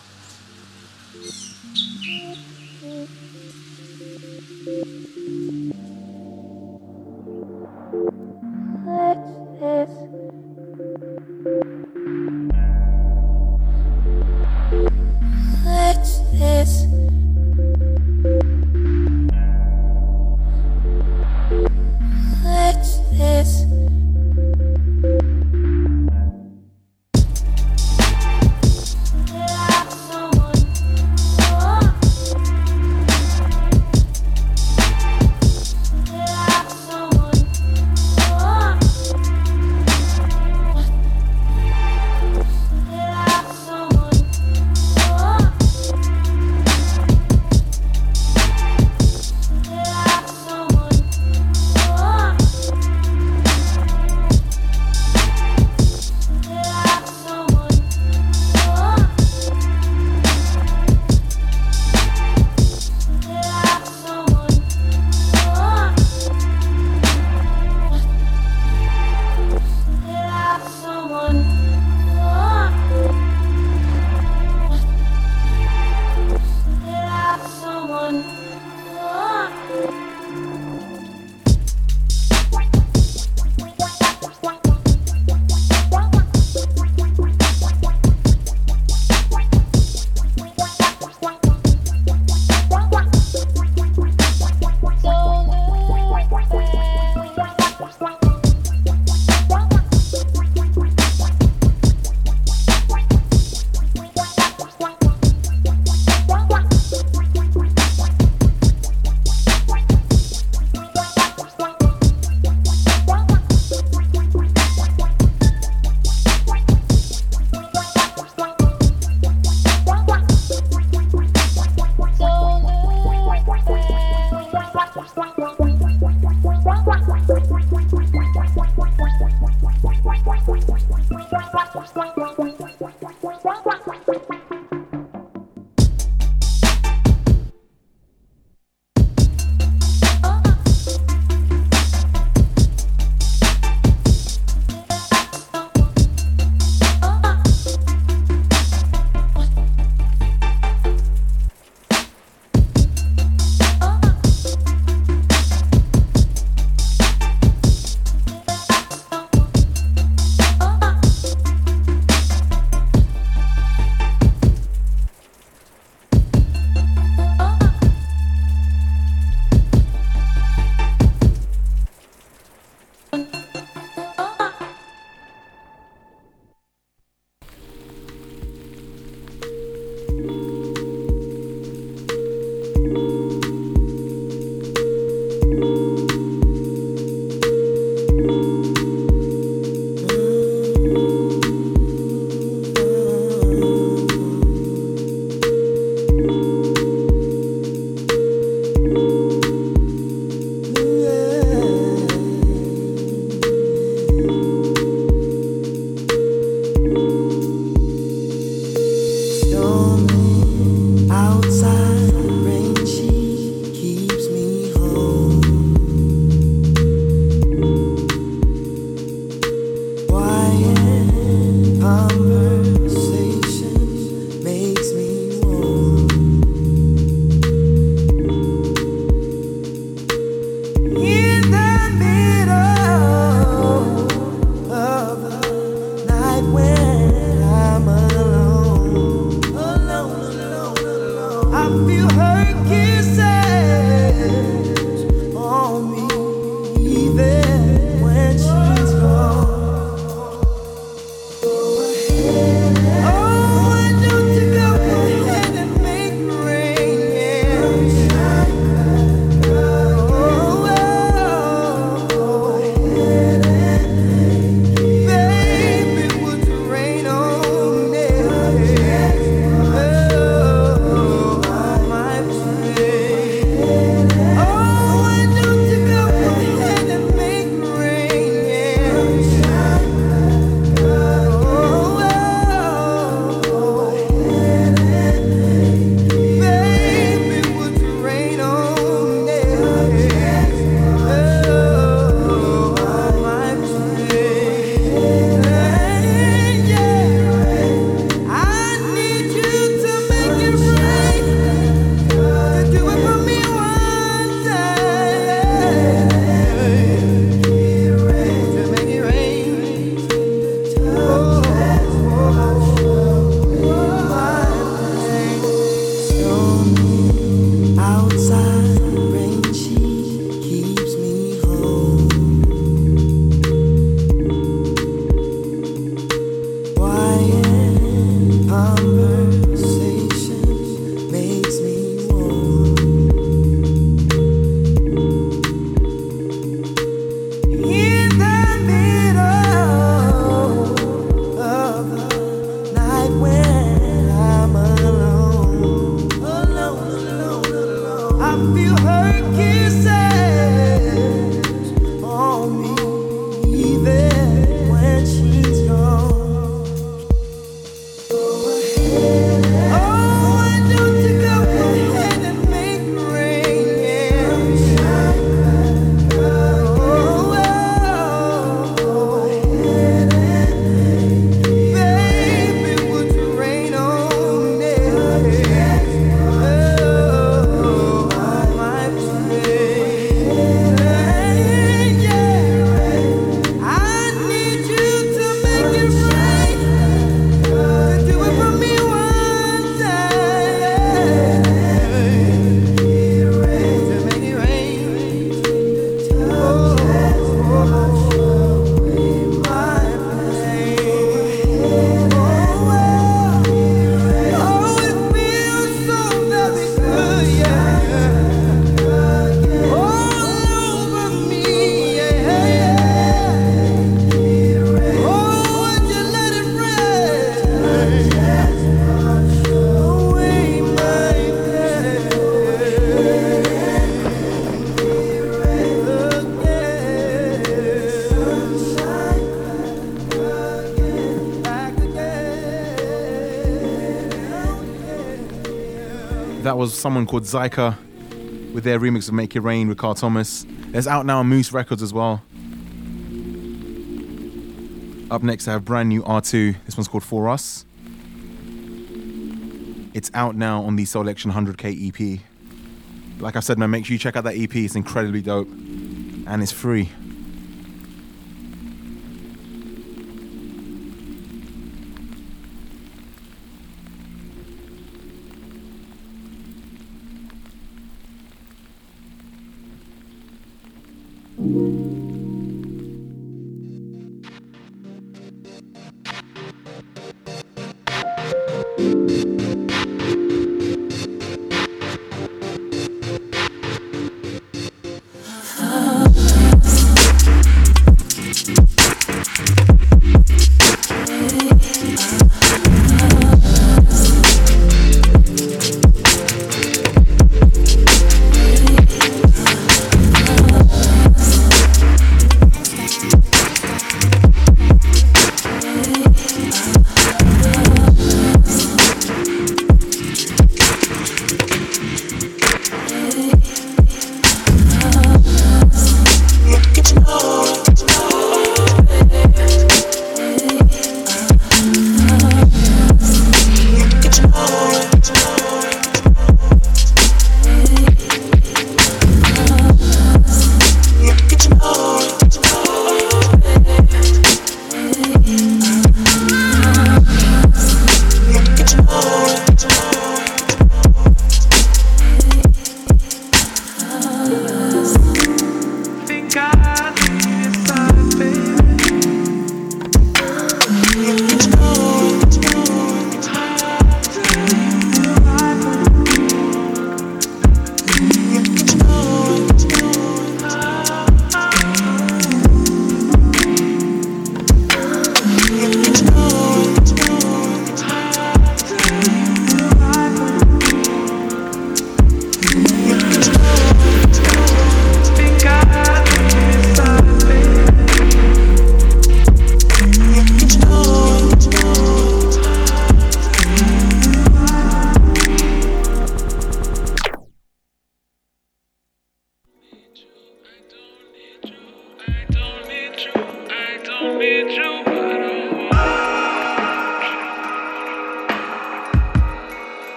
was someone called Zyka with their remix of Make It Rain with Carl Thomas. It's out now on Moose Records as well. Up next, I have brand new R2. This one's called For Us. It's out now on the Soulection 100k EP. Like I said, man, make sure you check out that EP. It's incredibly dope and it's free.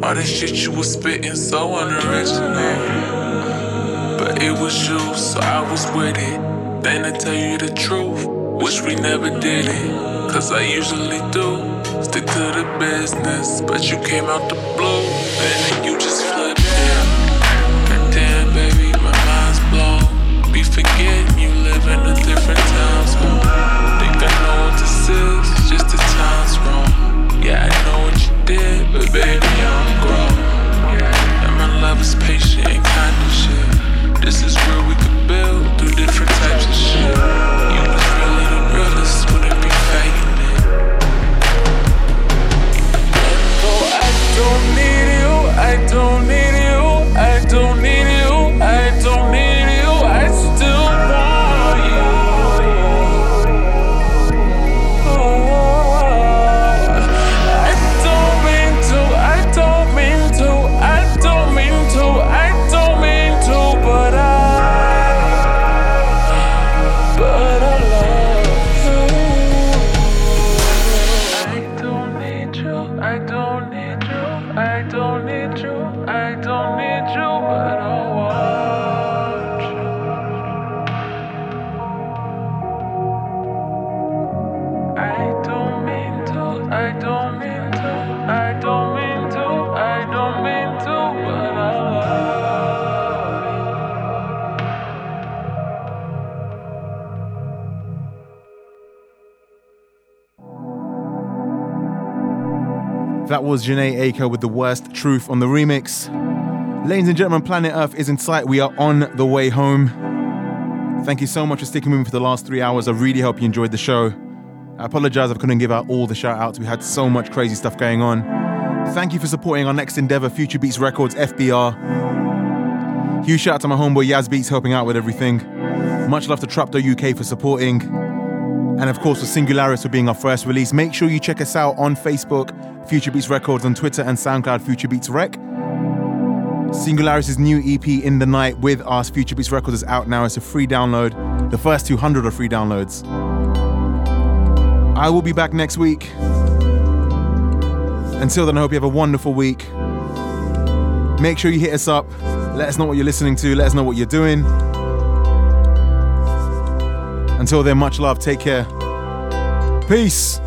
All this shit you was spitting so unoriginal. But it was you, so I was with it. Then to tell you the truth, wish we never did it. Cause I usually do. Stick to the business, but you came out the blue. And then you just flipped it. Damn, baby, my mind's blown. You live in a different. Think I know what this is, just the time's wrong. Yeah, I know baby, I'm grown. And my love is patient and kind of shit. This is where we could build through different types of shit. Was Jhené Aiko with the worst truth on the remix. Ladies and gentlemen, Planet Earth is in sight. We are on the way home. Thank you so much for sticking with me for the last three hours. I really hope you enjoyed the show. I apologize I couldn't give out all the shout outs. We had so much crazy stuff going on. Thank you for supporting our next endeavor, Future Beats Records, FBR. Huge shout out to my homeboy Yaz Beats helping out with everything. Much love to Trapdoor UK for supporting. And of course, for Singularis for being our first release. Make sure you check us out on Facebook, Future Beats Records, on Twitter and SoundCloud, Future Beats Rec. Singularis' new EP, In the Night, with us, Future Beats Records, is out now. It's a free download. The first 200 are free downloads. I will be back next week. Until then, I hope you have a wonderful week. Make sure you hit us up. Let us know what you're listening to. Let us know what you're doing. Until then, much love. Take care. Peace.